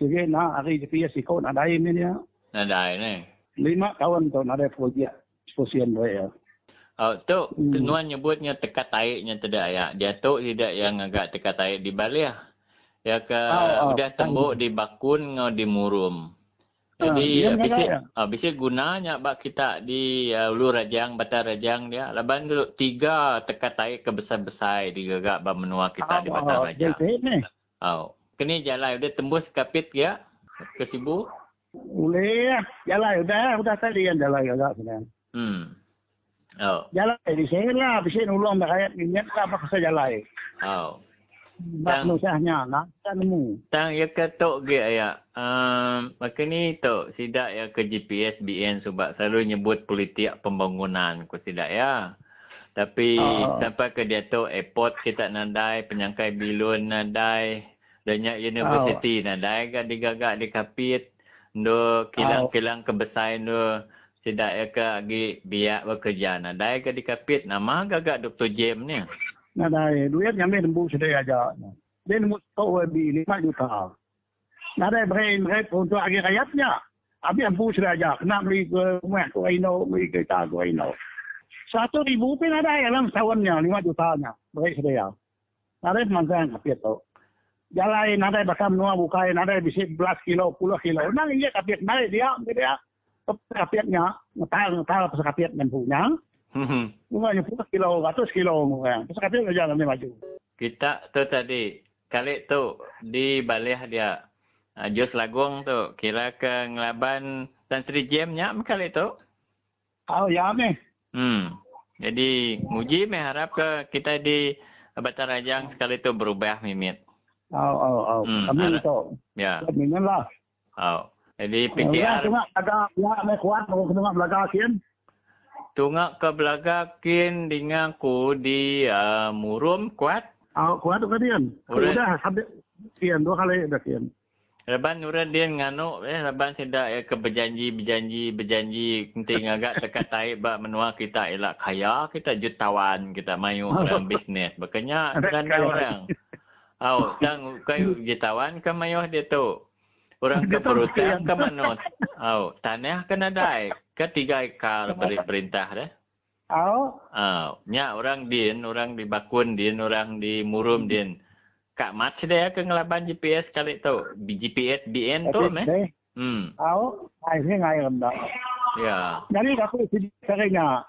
sige na hari di pia siko na dai ni ya. nadai ni Lima tahun tu na dai projek sosial ya. Oh, tu Hmm. Nuan nyebutnya tekat taiknya tidak ya. Dia tu tidak yang agak tekat taik di Bali ya. Ya ke Oh, oh, udah tembuk di bakun ngau di murum. Ah, Jadi uh, bisik mengagai, uh, bisik gunanya bak kita di uh, Ulu Rajang, Batar Rajang dia. Laban tu tiga tekat taik ke besar-besar di gagak ba menua kita di Batar Rajang. Jadi ni, Oh. Kini jalan udah tembus kapit ya ke Sibu. boleh ya. Jalan udah, udah tadi yang jalan agak sebenarnya. Hmm. Oh. Jalan di sini lah, bisa nulung rakyat minyak lah, apa saya jalan. Oh. Dan- nusahnya, nak tak nemu. Tang ya ketok ge ya. Um, maka ni tu sidak ya ke GPS BN sebab selalu nyebut politik pembangunan ku sidak ya. Tapi Oh. sampai ke dia tu airport kita nadai, penyangkai bilun nadai, banyak university nadai ga digagak di kapit. Ndo kilang-kilang kebesaran ndo sidak ya ke agi biak bekerja nadai ga di kapit. Nama gagak Dr. James ni. Nah, dah, duit yang dia nemu sudah aja. Dia nemu kau lebih lima juta. Nah, ada brain rate untuk agi rakyatnya. Habis sudah aja. Kena beli ke rumah ke Aino, beli ke tak ke Aino. Satu ribu pun ada dalam tahunnya, lima jutanya. Baik sudah. Ada mangsa yang kapit tu. Jalan ada bakal menua bukai, ada bisa belas kilo, puluh kilo. Nah, iya kapit, nah dia, dia. Kapitnya, ngetal, ngetal pas kapit yang punya. Mungkin puluh kilo, ratus kilo mungkin. Pas kapit aja nanti maju. Kita tu tadi, kali tu di Balih dia. Uh, Jos Lagung tu, kira ke ngelaban Tan Sri Jem nya kali tu. Oh, ya ni. Hmm. Jadi, muji me harap ke kita di Batar Rajang sekali tu berubah mimit. Oh, oh, oh. Hmm, Kami ada. itu. Ya. Kami lah. Oh. Jadi Ya, PTR cuma agak, ya, ni kuat. Mau kena belakang kian. Tungak ke belaga kin dengan ku di uh, Murum kuat. Oh, kuat kalian. Boleh. Sudah, habis kian. Dua kali dah kian. Leban nuran dia nganu eh leban sedak ya ke berjanji berjanji berjanji nanti ngagak tekat taik ba menua kita elak kaya kita jutawan kita mayu dalam bisnes. Ada kan orang. Oh, tang kayu gitawan ke mayuh dia tu. Orang ke perutang ke mana? Oh, tanah kena dai. Ke tiga ekar beri perintah dah. Oh. Oh, nya orang din, orang di bakun din, orang di murum din. Kak mat dia ke ngelaban GPS kali tu. GPS BN tu meh. Hmm. Oh, ai ni ngai rendah. Ya. Jadi aku seringnya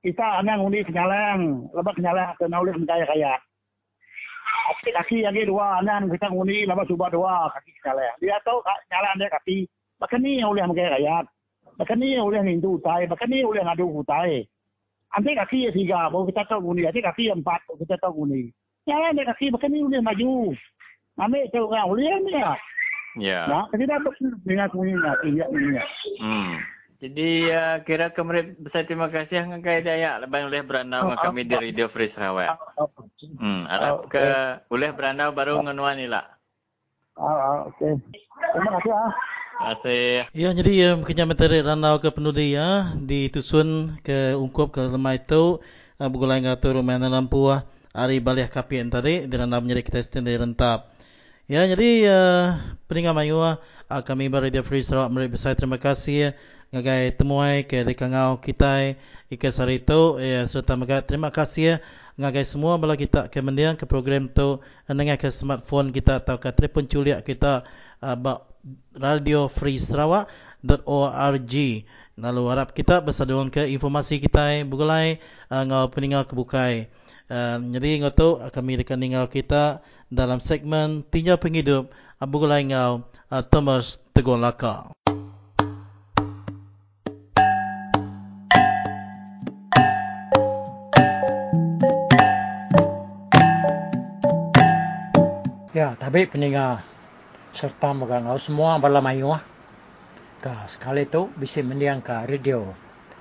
kita anang undi kenyalang, lebak kenyalang ke naulih mencaya kaya. Kaki kaki yang dua anang kita undi lebak cuba dua kaki kenyalang. Dia tahu kenyalang dia kaki. Bahkan ni yang ulih mencaya kaya. Bahkan ni yang ulih ngindu utai. Bahkan ni ulih ngadu utai. Nanti kaki yang tiga, baru kita tahu undi. Nanti kaki yang empat, baru kita tahu undi. Kenyalang dia kaki, bahkan ni ulih maju. Ambil tahu orang ulih ni ya. Nah, kita dapat dengan undi nak ini. Hmm. Jadi uh, kira kemudian besar terima kasih dengan kaya daya lepas boleh berandau dengan kami di Radio Free Sarawak. Hmm, harap ke boleh berandau baru ngenuan ni lah. Ah, okey. Terima kasih ah. Terima kasih. Ya, jadi ya, mungkin materi randau ke penduduk ya, ditusun ke ungkup ke lemah itu, uh, bergulai ngatur rumah lampu ah, hari balik kapian tadi, di randau menjadi kita sendiri rentap. Ya, jadi uh, peningat mayu uh, kami Radio Free Sarawak besar terima kasih ya ngagai temuai ke dekangau kita ike sarito ya serta maga terima kasih ya. Ngagai semua bala kita ke mendiang ke program tu dengan ke smartphone kita atau ke telefon culiak kita uh, radio free sarawak.org lalu harap kita bersaduan ke informasi kita bugulai uh, ngau peninggal kebukai. Uh, jadi ngau tu kami dekat ninggal kita dalam segmen tinjau penghidup uh, bugulai ngau Thomas Tegon Laka. Tapi peninga serta megangau semua bala mayu. Ka sekali tu bisa mendiang ka radio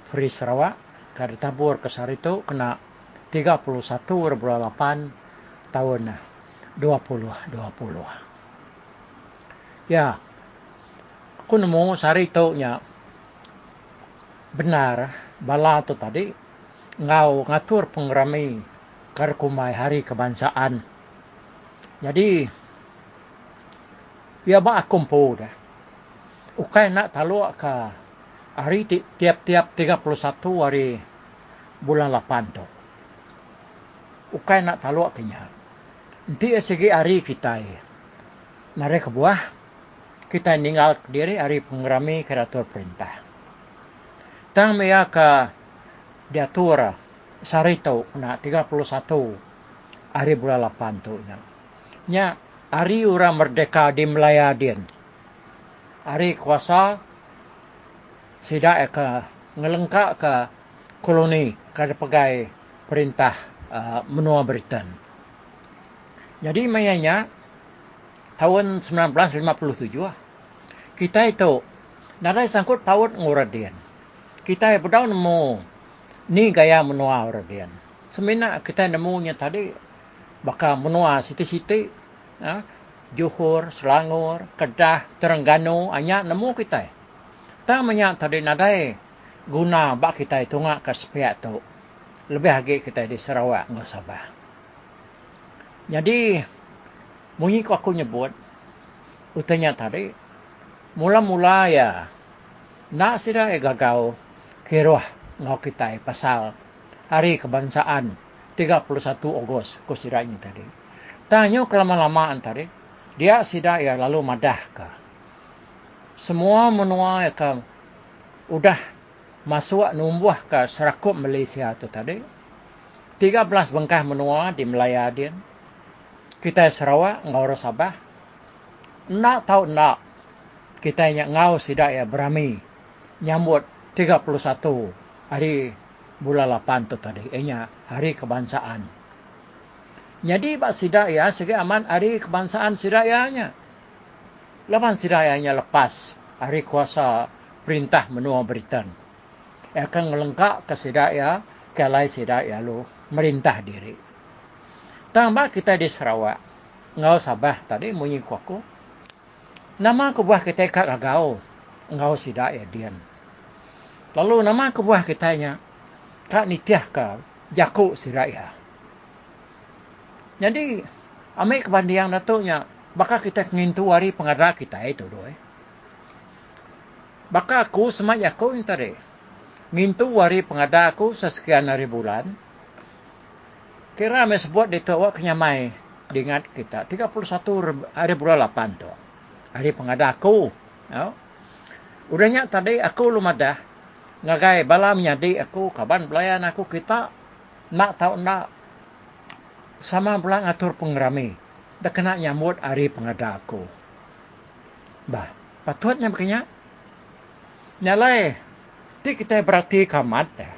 Free Sarawak ka ditabur ke sari tu kena 31.8 tahun 2020. Ya. Aku nemu sari tu nya benar bala tu tadi ngau ngatur pengrami karkumai hari kebangsaan jadi, ia ba kumpu dah. Ukai nak talu ke hari tiap-tiap 31 hari bulan 8 tu. Ukai nak talu kenya. Nanti segi hari kita Nare ke buah, kita tinggal diri hari pengrami keratur perintah. Tang mea ke diatur sarito na 31 hari bulan 8 tu. Nya hari orang merdeka di Melaya din. Hari kuasa sidak ke ngelengkak ke koloni ke pegai perintah uh, menua Britain. Jadi mayanya tahun 1957 lah. Kita itu nada sangkut tahun nguradian. Kita berdau nemu ni gaya menua uradian. Semina kita nemunya tadi bakal menua siti-siti ha? Johor, Selangor, Kedah, Terengganu, hanya nemu kita. Tak banyak tadi nadai guna bak kita itu ngak ke sepiak tu. Lebih lagi kita di Sarawak, nggak Sabah. Jadi, mungkin aku nyebut, utanya tadi, mula-mula ya, nak sida e gagal kiruah ngau kita pasal hari kebangsaan 31 Ogos kusiranya tadi. Tanya kelama-lama antara dia sida ya lalu madah ke. Semua menua ya ke udah masuk numbuh ke serakup Malaysia tu tadi. 13 bengkah menua di Melaya din. Kita Sarawak ngau Sabah. Nak tahu nak kita yang ngau sida ya berami nyambut 31 hari bulan 8 tu tadi. Ianya hari kebangsaan. Jadi bak sidak ya segi aman hari kebangsaan sidak ya Lepas sidak ya lepas hari kuasa perintah menua Britain. Akan ngelengkak ke sidak ya kalai sidak ya lu merintah diri. Tambah kita di Sarawak. Ngau Sabah tadi munyi kuaku. Nama kebuah kita kat gagau. Ngau sidak ya dian. Lalu nama kebuah kita nya kak nitiah ke jakuk sidak ya. Jadi Ambil kebandingan datuknya, bakal kita ngintu hari pengadar kita itu doh. Eh. Bakal aku semai aku yang tadi. Ngintu hari pengadar aku sesekian hari bulan. Kira kami sebut di tawa kenyamai dengan kita. 31 hari bulan 8 tu. Hari pengadar aku. Ya. Udahnya tadi aku lumah dah. Ngagai bala menyadi aku kaban pelayan aku kita nak tahu nak sama belang atur pengerami. Dah kena nyambut hari pengadar aku. Bah, patutnya begini nyalai ti kita berarti kamat ya.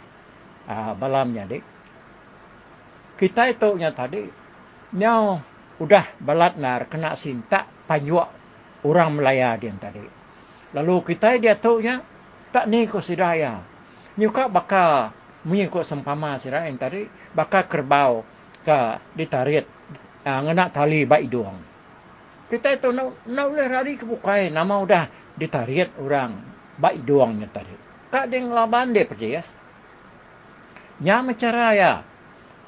Ah, balamnya dik. Kita itu nya tadi nyau udah balat nar kena sinta panjuak orang Melaya dia tadi. Lalu kita dia tahu nya tak ni ko sidaya. Nyuka baka mengikut sempama sira yang tadi baka kerbau ke ditarik uh, ngena tali baik doang. Kita itu nak nak boleh hari kebukai nama udah ditarik orang baik doangnya tadi. Tak ada yang laban dia percaya. Nya cara ya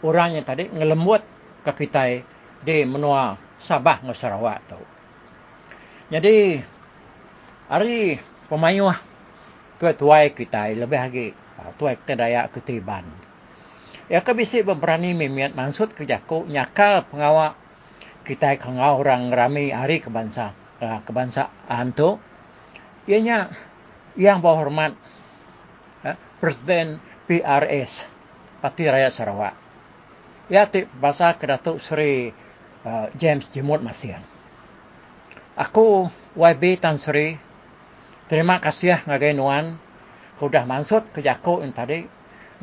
orangnya tadi ngelembut ke kita di menua Sabah nge Sarawak tu. Jadi hari pemayuh tua-tua kita lebih lagi ah, tua kita daya ketiban. Ya kebisi berani mimiat maksud kerjaku nyakal pengawak kita kengau orang ramai hari kebangsa ah, kebangsaan tu. Ianya yang berhormat eh, Presiden PRS Parti Rakyat Sarawak. Ya, ti bahasa ke Datuk Seri uh, James Jemut Masian. Aku YB Tan Sri terima kasih ngagai nuan kau dah mansut ke Jako yang tadi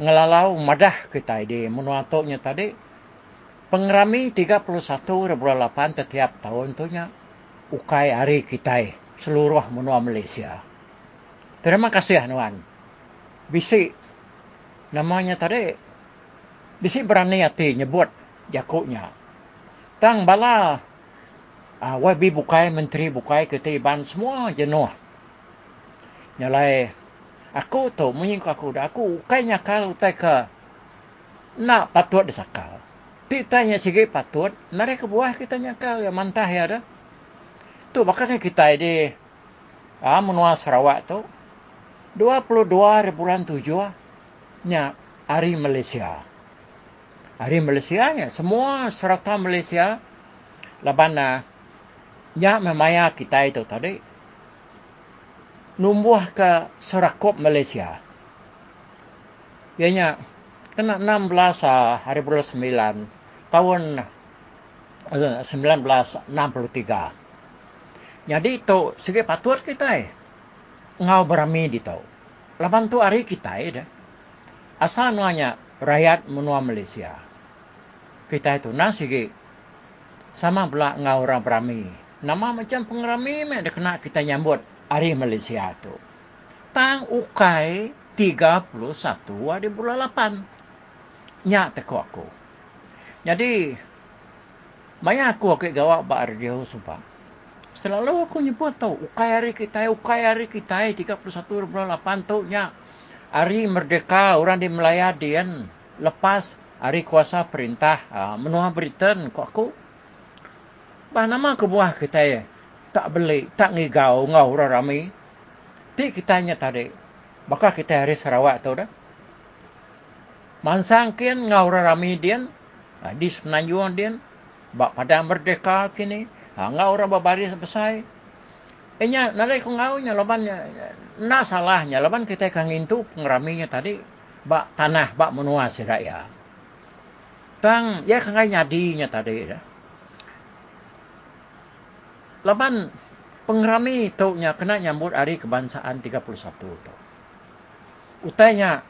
ngelalau madah kita di menuatoknya tadi pengerami 31.8 setiap tahun tu nya ukai hari kita seluruh menua Malaysia. Terima kasih Nuan. Bisi namanya tadi bisi berani hati nyebut jakuknya. Tang bala uh, bukai menteri bukai ketiban semua jenuh. Nyalai aku tu menyingku aku dah aku kayaknya kalau tak nak patut disakal. Titanya sikit patut, nari ke buah kita nyakal ya mantah ya dah. Tu bakal kita di ah menua Sarawak tu 22 bulan 7 nya hari Malaysia. Hari Malaysia nya semua serata Malaysia labana nya memaya kita itu tadi numbuh ke serakop Malaysia. Ianya kena 16 ah, hari bulan 9 tahun 1963. Jadi itu segi patut kita eh ngau berami di tau. Lapan tu hari kita ya. Asal nuanya rakyat menua Malaysia. Kita itu nasi ke sama pula ngau orang berami. Nama macam pengerami me dia kena kita nyambut hari Malaysia tu. Tang ukai 31 hari bulan 8. Nyak teko aku. Jadi Maya aku ke gawak ba radio sumpah. Selalu aku nyebut tau, ukai hari kita, ukai hari kita, 31 bulan 8 tau nya. Hari merdeka, orang di Melaya dian lepas hari kuasa perintah uh, menua Britain kok aku. Bah nama ke buah kita ya, tak beli, tak ngigau, ngau orang ramai. Ti kita nya tadi, bakal kita hari Sarawak tau dah. Mansangkin ngau orang ramai dian, uh, di Semenanjung dian, bak pada merdeka kini, Ha, ngau orang berbaris besar. Enya, nalai kau ngau nya loban nya. Na salahnya loban kita kang intu pengraminya tadi bak tanah bak menua si raya. Tang ya kang nyadinya tadi ya. Loban pengrami tu nya kena nyambut hari kebangsaan 31 tu. Utainya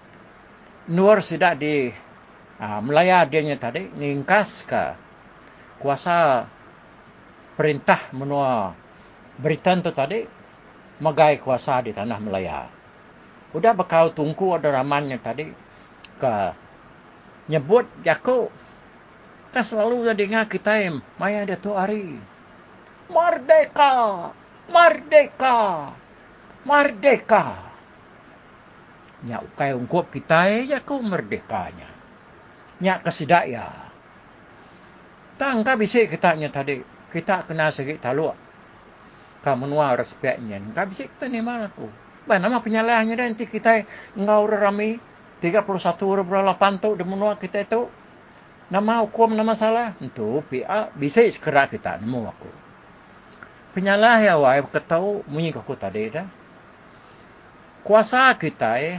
Nur sidak di uh, Melaya dia nya tadi ngingkas ke kuasa perintah menua Britain tu tadi magai kuasa di tanah Melaya. Udah bakal tunggu ada ramannya tadi ke nyebut jaku kan selalu dah dengar kita maya dia tu hari merdeka merdeka merdeka nya ukai ungkup kita ya ku merdekanya nya kesidaya Tang ka bisik kita nya tadi. Kita kena segi taluk. Ka menua respeknya. Ka bisik kita ni mana aku. Ba nama penyalahnya dan nanti kita ngau rami 31 orang pantuk di menua kita itu. Nama hukum nama salah. Itu pia bisik segera kita nemu aku. Penyalah ya wai ketau munyi aku tadi dah. Kuasa kita eh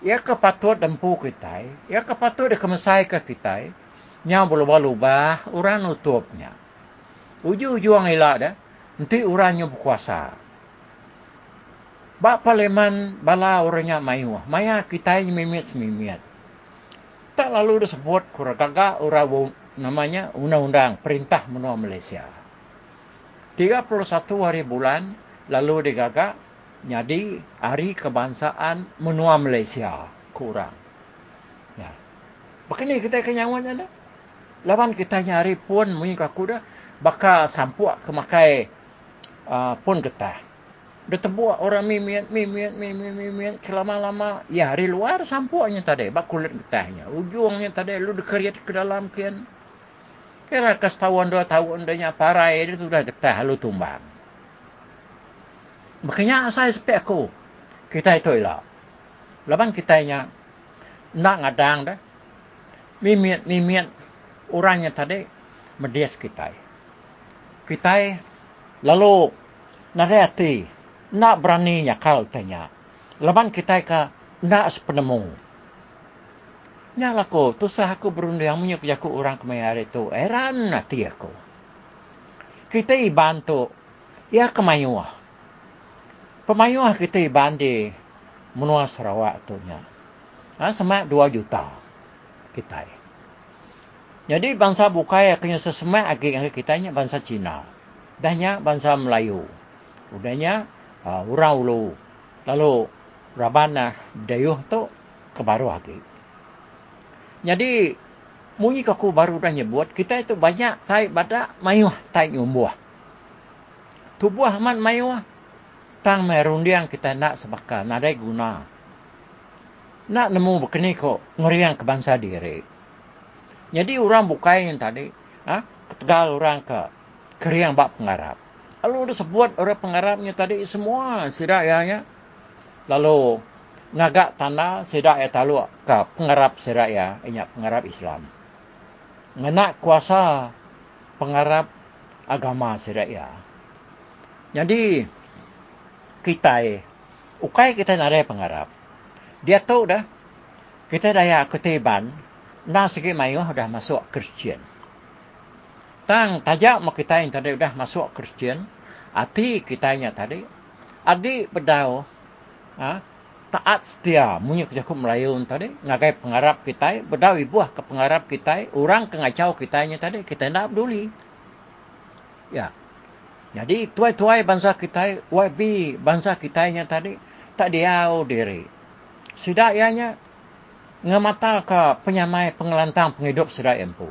ia kepatut dempu kita eh. Ia kepatut dikemesai ke kita eh nya berubah-ubah orang nutupnya. Ujung-ujung elak dah, nanti orangnya berkuasa. Bak parlimen bala orangnya mayu. Maya kita ini mimit-mimit. Tak lalu disebut kurang gagak orang namanya undang-undang perintah menua Malaysia. 31 hari bulan lalu digagak jadi hari kebangsaan menua Malaysia kurang. Ya. Begini kita kenyawannya dah. Lawan kita nyari pun mui kaku dah bakal sampuk ke makai uh, pun getah. Dia terbuat orang mimian, mimian, mimian, mimian. Kelama-lama, ya hari luar sampuknya tadi. Bak kulit getahnya. Ujungnya tadi, lu dikeriat ke dalam kian. Kira setahun dua tahun dia parai, dia sudah getah, lu tumbang. Makanya saya sepek aku. Kita itu lah. Lawan kita nya nak ngadang dah. Mimian, mimian orangnya tadi medias kita. Kita lalu nareti nak berani nyakal tanya. Laban kita ke nak sepenemu. Nyala ko, tu sah aku berundang menyuk aku orang kemayar itu. Eran nanti aku. Kita bantu ya kemayuah. Pemayuah kita bandi menua Sarawak tu nya. Ha, semak dua juta kita. Jadi bangsa bukai akhirnya sesemak agi yang kita nya bangsa Cina. Dahnya bangsa Melayu. Udahnya uh, orang ulu. Lalu Rabana Dayuh tu kebaru lagi. Jadi munyi kaku baru dah nyebut kita itu banyak tai badak mayuh tai nyumbuh. Tubuh aman mayuh tang merundiang kita nak sebakar nadai guna. Nak nemu begini kok ngeriang ke bangsa diri. Jadi orang bukai yang tadi, ha? ketegal orang ke keriang bak pengarap. Lalu disebut orang pengarapnya tadi semua sidak ya. Lalu ngagak tanah sidak ya talu ke pengarap sidak ya, ingat pengarap Islam. Ngenak kuasa pengarap agama sidak ya. Jadi kita eh, ukai kita nare pengarap. Dia tahu dah, kita daya ketiban, na segi mayu dah masuk Kristian. Tang tajak mak kita yang tadi dah masuk Kristian, ati kita tadi, adi bedau, ha, taat setia, munyi kejaku Melayu tadi, ngagai pengarap kita, bedau ibu ke pengarap kita, orang kengacau kita nya tadi, kita tidak peduli. Ya, jadi tuai-tuai bangsa kita, YB bangsa kita nya tadi, tak diau diri. Sidak ianya, ngamata ke penyamai pengelantang penghidup sedaya empu.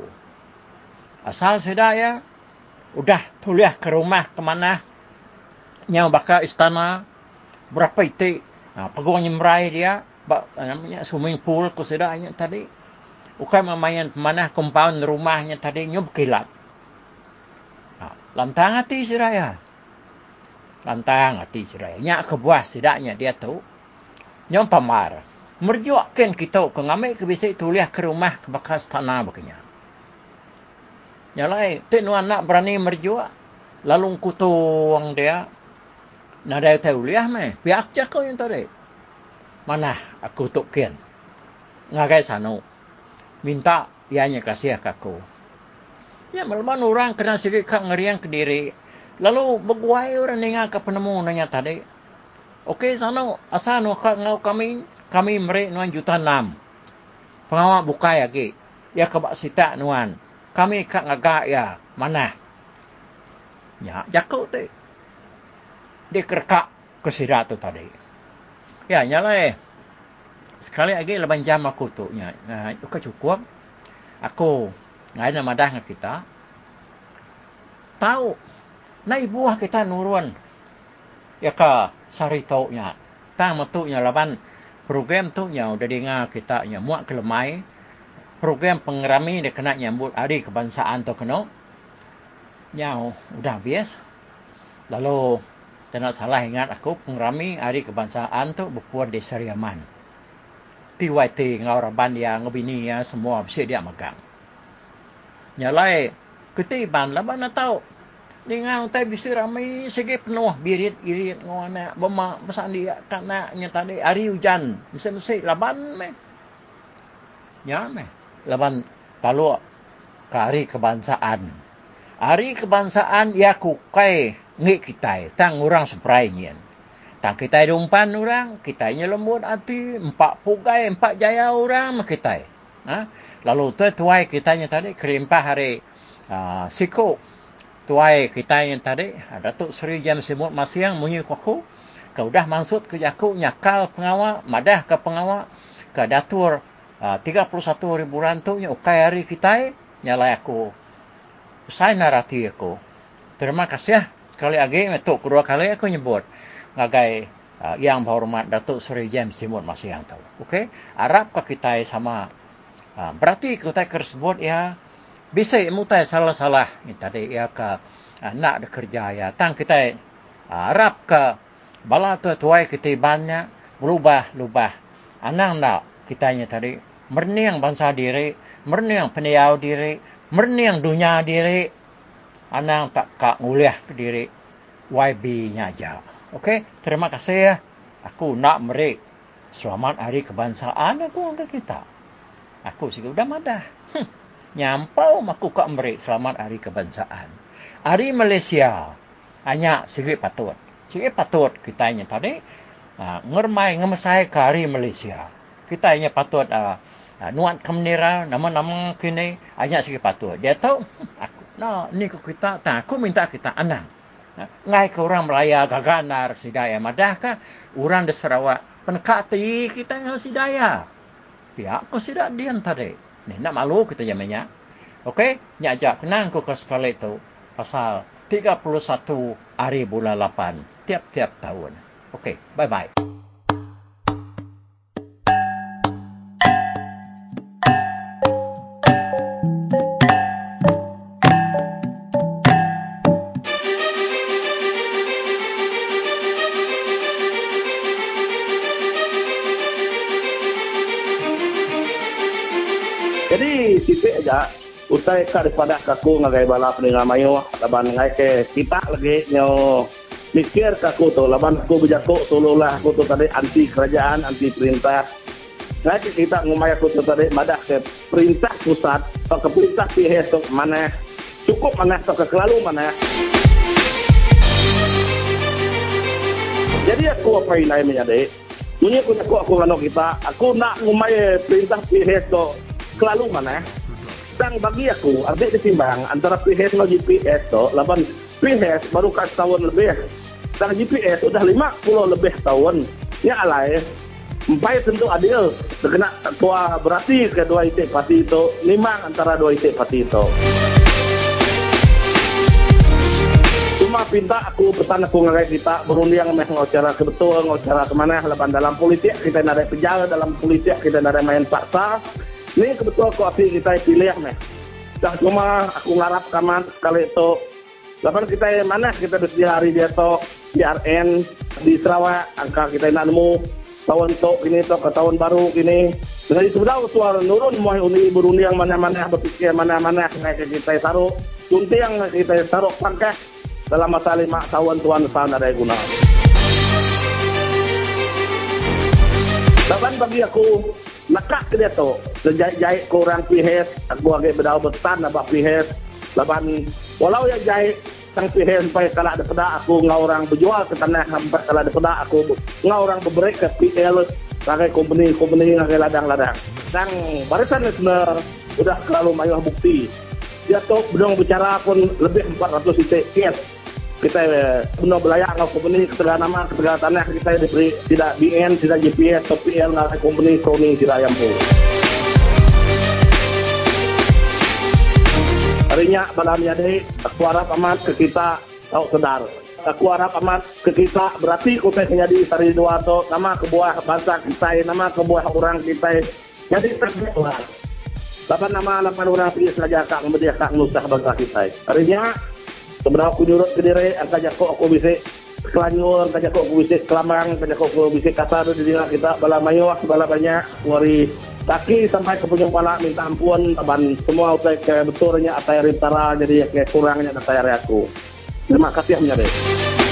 Asal sedaya, udah tuliah ke rumah ke mana, nyau baka istana, berapa itu, nah, pegung nyemrai dia, bak, namanya swimming pool ke sedaya tadi, ukai memayan mana compound rumahnya tadi, nyub kilat. Nah, lantang hati sedaya. Lantang hati sedaya. Nyak kebuah sedaknya dia tu. Nyom pamar merjuakkan kita ke ngambil ke bisik tuliah ke rumah ke bekas tanah begini. Yang lain, tak nuan nak berani merjuak. Lalu kutung dia. Ada tahu liah meh. Biak je kau yang tadi. Mana aku tukin. Ngagai sanu. Minta ianya kasih aku. Ya, malam orang kena sikit kak ngeriang ke diri. Lalu berguai orang dengar ke penemu nanya tadi. Okey, sana asal nu ngau kami kami merek nuan juta enam. Pengawak buka ya ke. Ya kebak sita nuan. Kami kak ngagak ya. Mana? Ya, jakut tu. Dia kerkak ke sirat tu tadi. Ya, nyala eh. Sekali lagi leban jam aku tu. Ya, nah, itu cukup. Aku ngai nama dah dengan kita. Tahu. Nai buah kita nurun. Ya ka sari tau nya. Tang metuknya leban program tu yang udah dengar kita yang muak kelemai program pengerami dia kena nyambut hari kebangsaan tu kena nyau udah bias. Lalu tidak salah ingat aku pengrami hari kebangsaan tu berpuan di Seriaman. TYT ngauraban yang ngebini ya semua bisa dia makan. Nyalai ketiban lah mana tahu. Dengan tay bisa ramai segi penuh birit irit ngona bema pesan dia karena nyata tadi hari hujan mesti-mesti laban me. Ya me. Laban kalau ke hari kebangsaan. Hari kebangsaan ya kukai ngik kita. Tang orang seprai nyen. Tang kita dumpan orang, kita lembut hati, empat pugai, empat jaya orang kita. Ha? Lalu tu tuai kita tadi kerimpah hari uh, siku tuai kita yang tadi ada tu Seri Jam Simut Masiang munyi kuku kau dah masuk ke jaku nyakal pengawal madah ke pengawal ke datur uh, 31 ribu rantu yang ukai hari kita nyalai aku saya narati aku terima kasih ya sekali lagi untuk kedua kali aku nyebut. Ngagai uh, yang berhormat Datuk Seri James Simut Masiang tu okey Arab ke kita sama uh, berarti kita tersebut ya bisa mutai salah-salah. Ni tadi ya ke uh, nak bekerja ya. Tang kita uh, Arab ke bala tu tuai kita banyak berubah-ubah anang nak kita nya tadi merniang bangsa diri merniang peniau diri merniang dunia diri anang tak kak nguliah ke diri YB nya aja okey terima kasih ya aku nak merik selamat hari kebangsaan aku untuk kita aku sudah madah hm nyampau maku kak merik selamat hari kebangsaan. Hari Malaysia hanya sikit patut. Sikit patut kita hanya tadi uh, ngermai ngemesai ke hari Malaysia. Kita hanya patut uh, nuat kemenira nama-nama kini hanya sikit patut. Dia tahu aku nah ni ku kita tak aku minta kita anang. Ngai ke orang Melaya gaganar sidaya madahkah orang di Sarawak penekati kita yang sidaya. Pihak ko sidak dian tadi. Ni nak malu kita jamannya. Okey, nya ajak kenang ko sekali tu pasal 31 hari bulan 8 tiap-tiap tahun. Okey, bye-bye. Usai ka daripada kaku ngagai bala peninga mayo. Laban ngai ke kita lagi nyo. Mikir kaku tu. Laban aku berjaku seolah aku tu tadi anti kerajaan anti perintah. Ngai ke kita ngumai aku tu tadi madah ke perintah pusat atau ke perintah pihak tu mana. Cukup mana atau ke kelalu mana. Jadi aku apa ini menjadi Punya aku aku kita, aku nak ngumai perintah pihak tu kelalu mana dan bagi aku ada ditimbang antara PHS dan GPS tu laban PHS baru kas tahun lebih. Dan GPS sudah 50 lebih tahun. Ya alai Empat tentu adil terkena tua berarti kedua itik pati itu lima antara dua itik pati itu cuma pinta aku pesan aku ngagai kita berunding meh ngocara kebetul ngocara kemana lepas dalam politik kita ada penjara dalam politik kita ada main paksa ini kebetulan kok api kita pilih nih. Dan cuma aku ngarap kaman kali itu. Lapan kita mana kita di hari dia to PRN di Sarawak angka kita nemu tahun to ini to ke tahun baru ini. Jadi sebenarnya suara nurun mau uni beruni yang mana-mana berpikir mana-mana kayak kita taruh. Kunti yang kita taruh pangkah dalam masa lima tahun tuan tahun ada guna. Lapan bagi aku nakak ke dia tu? Sejahit-jahit korang pihes aku agak berdau betan apa pihes laban walau ya jahit sang pihes sampai kalau ada pedak aku ngau orang berjual ke tanah sampai kalau ada pedak aku ngau orang berberik ke PL pakai company-company ngagai ladang-ladang. Sang barisan ni sebenarnya sudah terlalu mayuh bukti. Dia tu bedong bicara pun lebih 400 titik case kita benar belayak dengan company ketelah nama ketelah tanah kita diberi tidak BN tidak GPS tapi yang nggak company Sony tidak yang pun harinya malam ini aku harap amat ke kita tahu sedar. Aku harap amat ke kita berarti kita menjadi dari dua atau nama kebuah bangsa kita nama kebuah orang kita. Jadi terbuat Lapan nama lapan orang pergi saja kak kemudian kak nusah bangsa kita. Harinya sebenarnya aku nyurut ke diri angka jakok aku bisa kelanyur angka jakok aku bisa kelamang angka jakok aku bisa kasar di diri kita bala mayu bala banyak wari Taki sampai ke punya kepala minta ampun taban semua utai ke betulnya atai rintara jadi kayak kurangnya atai aku. Terima kasih menyadari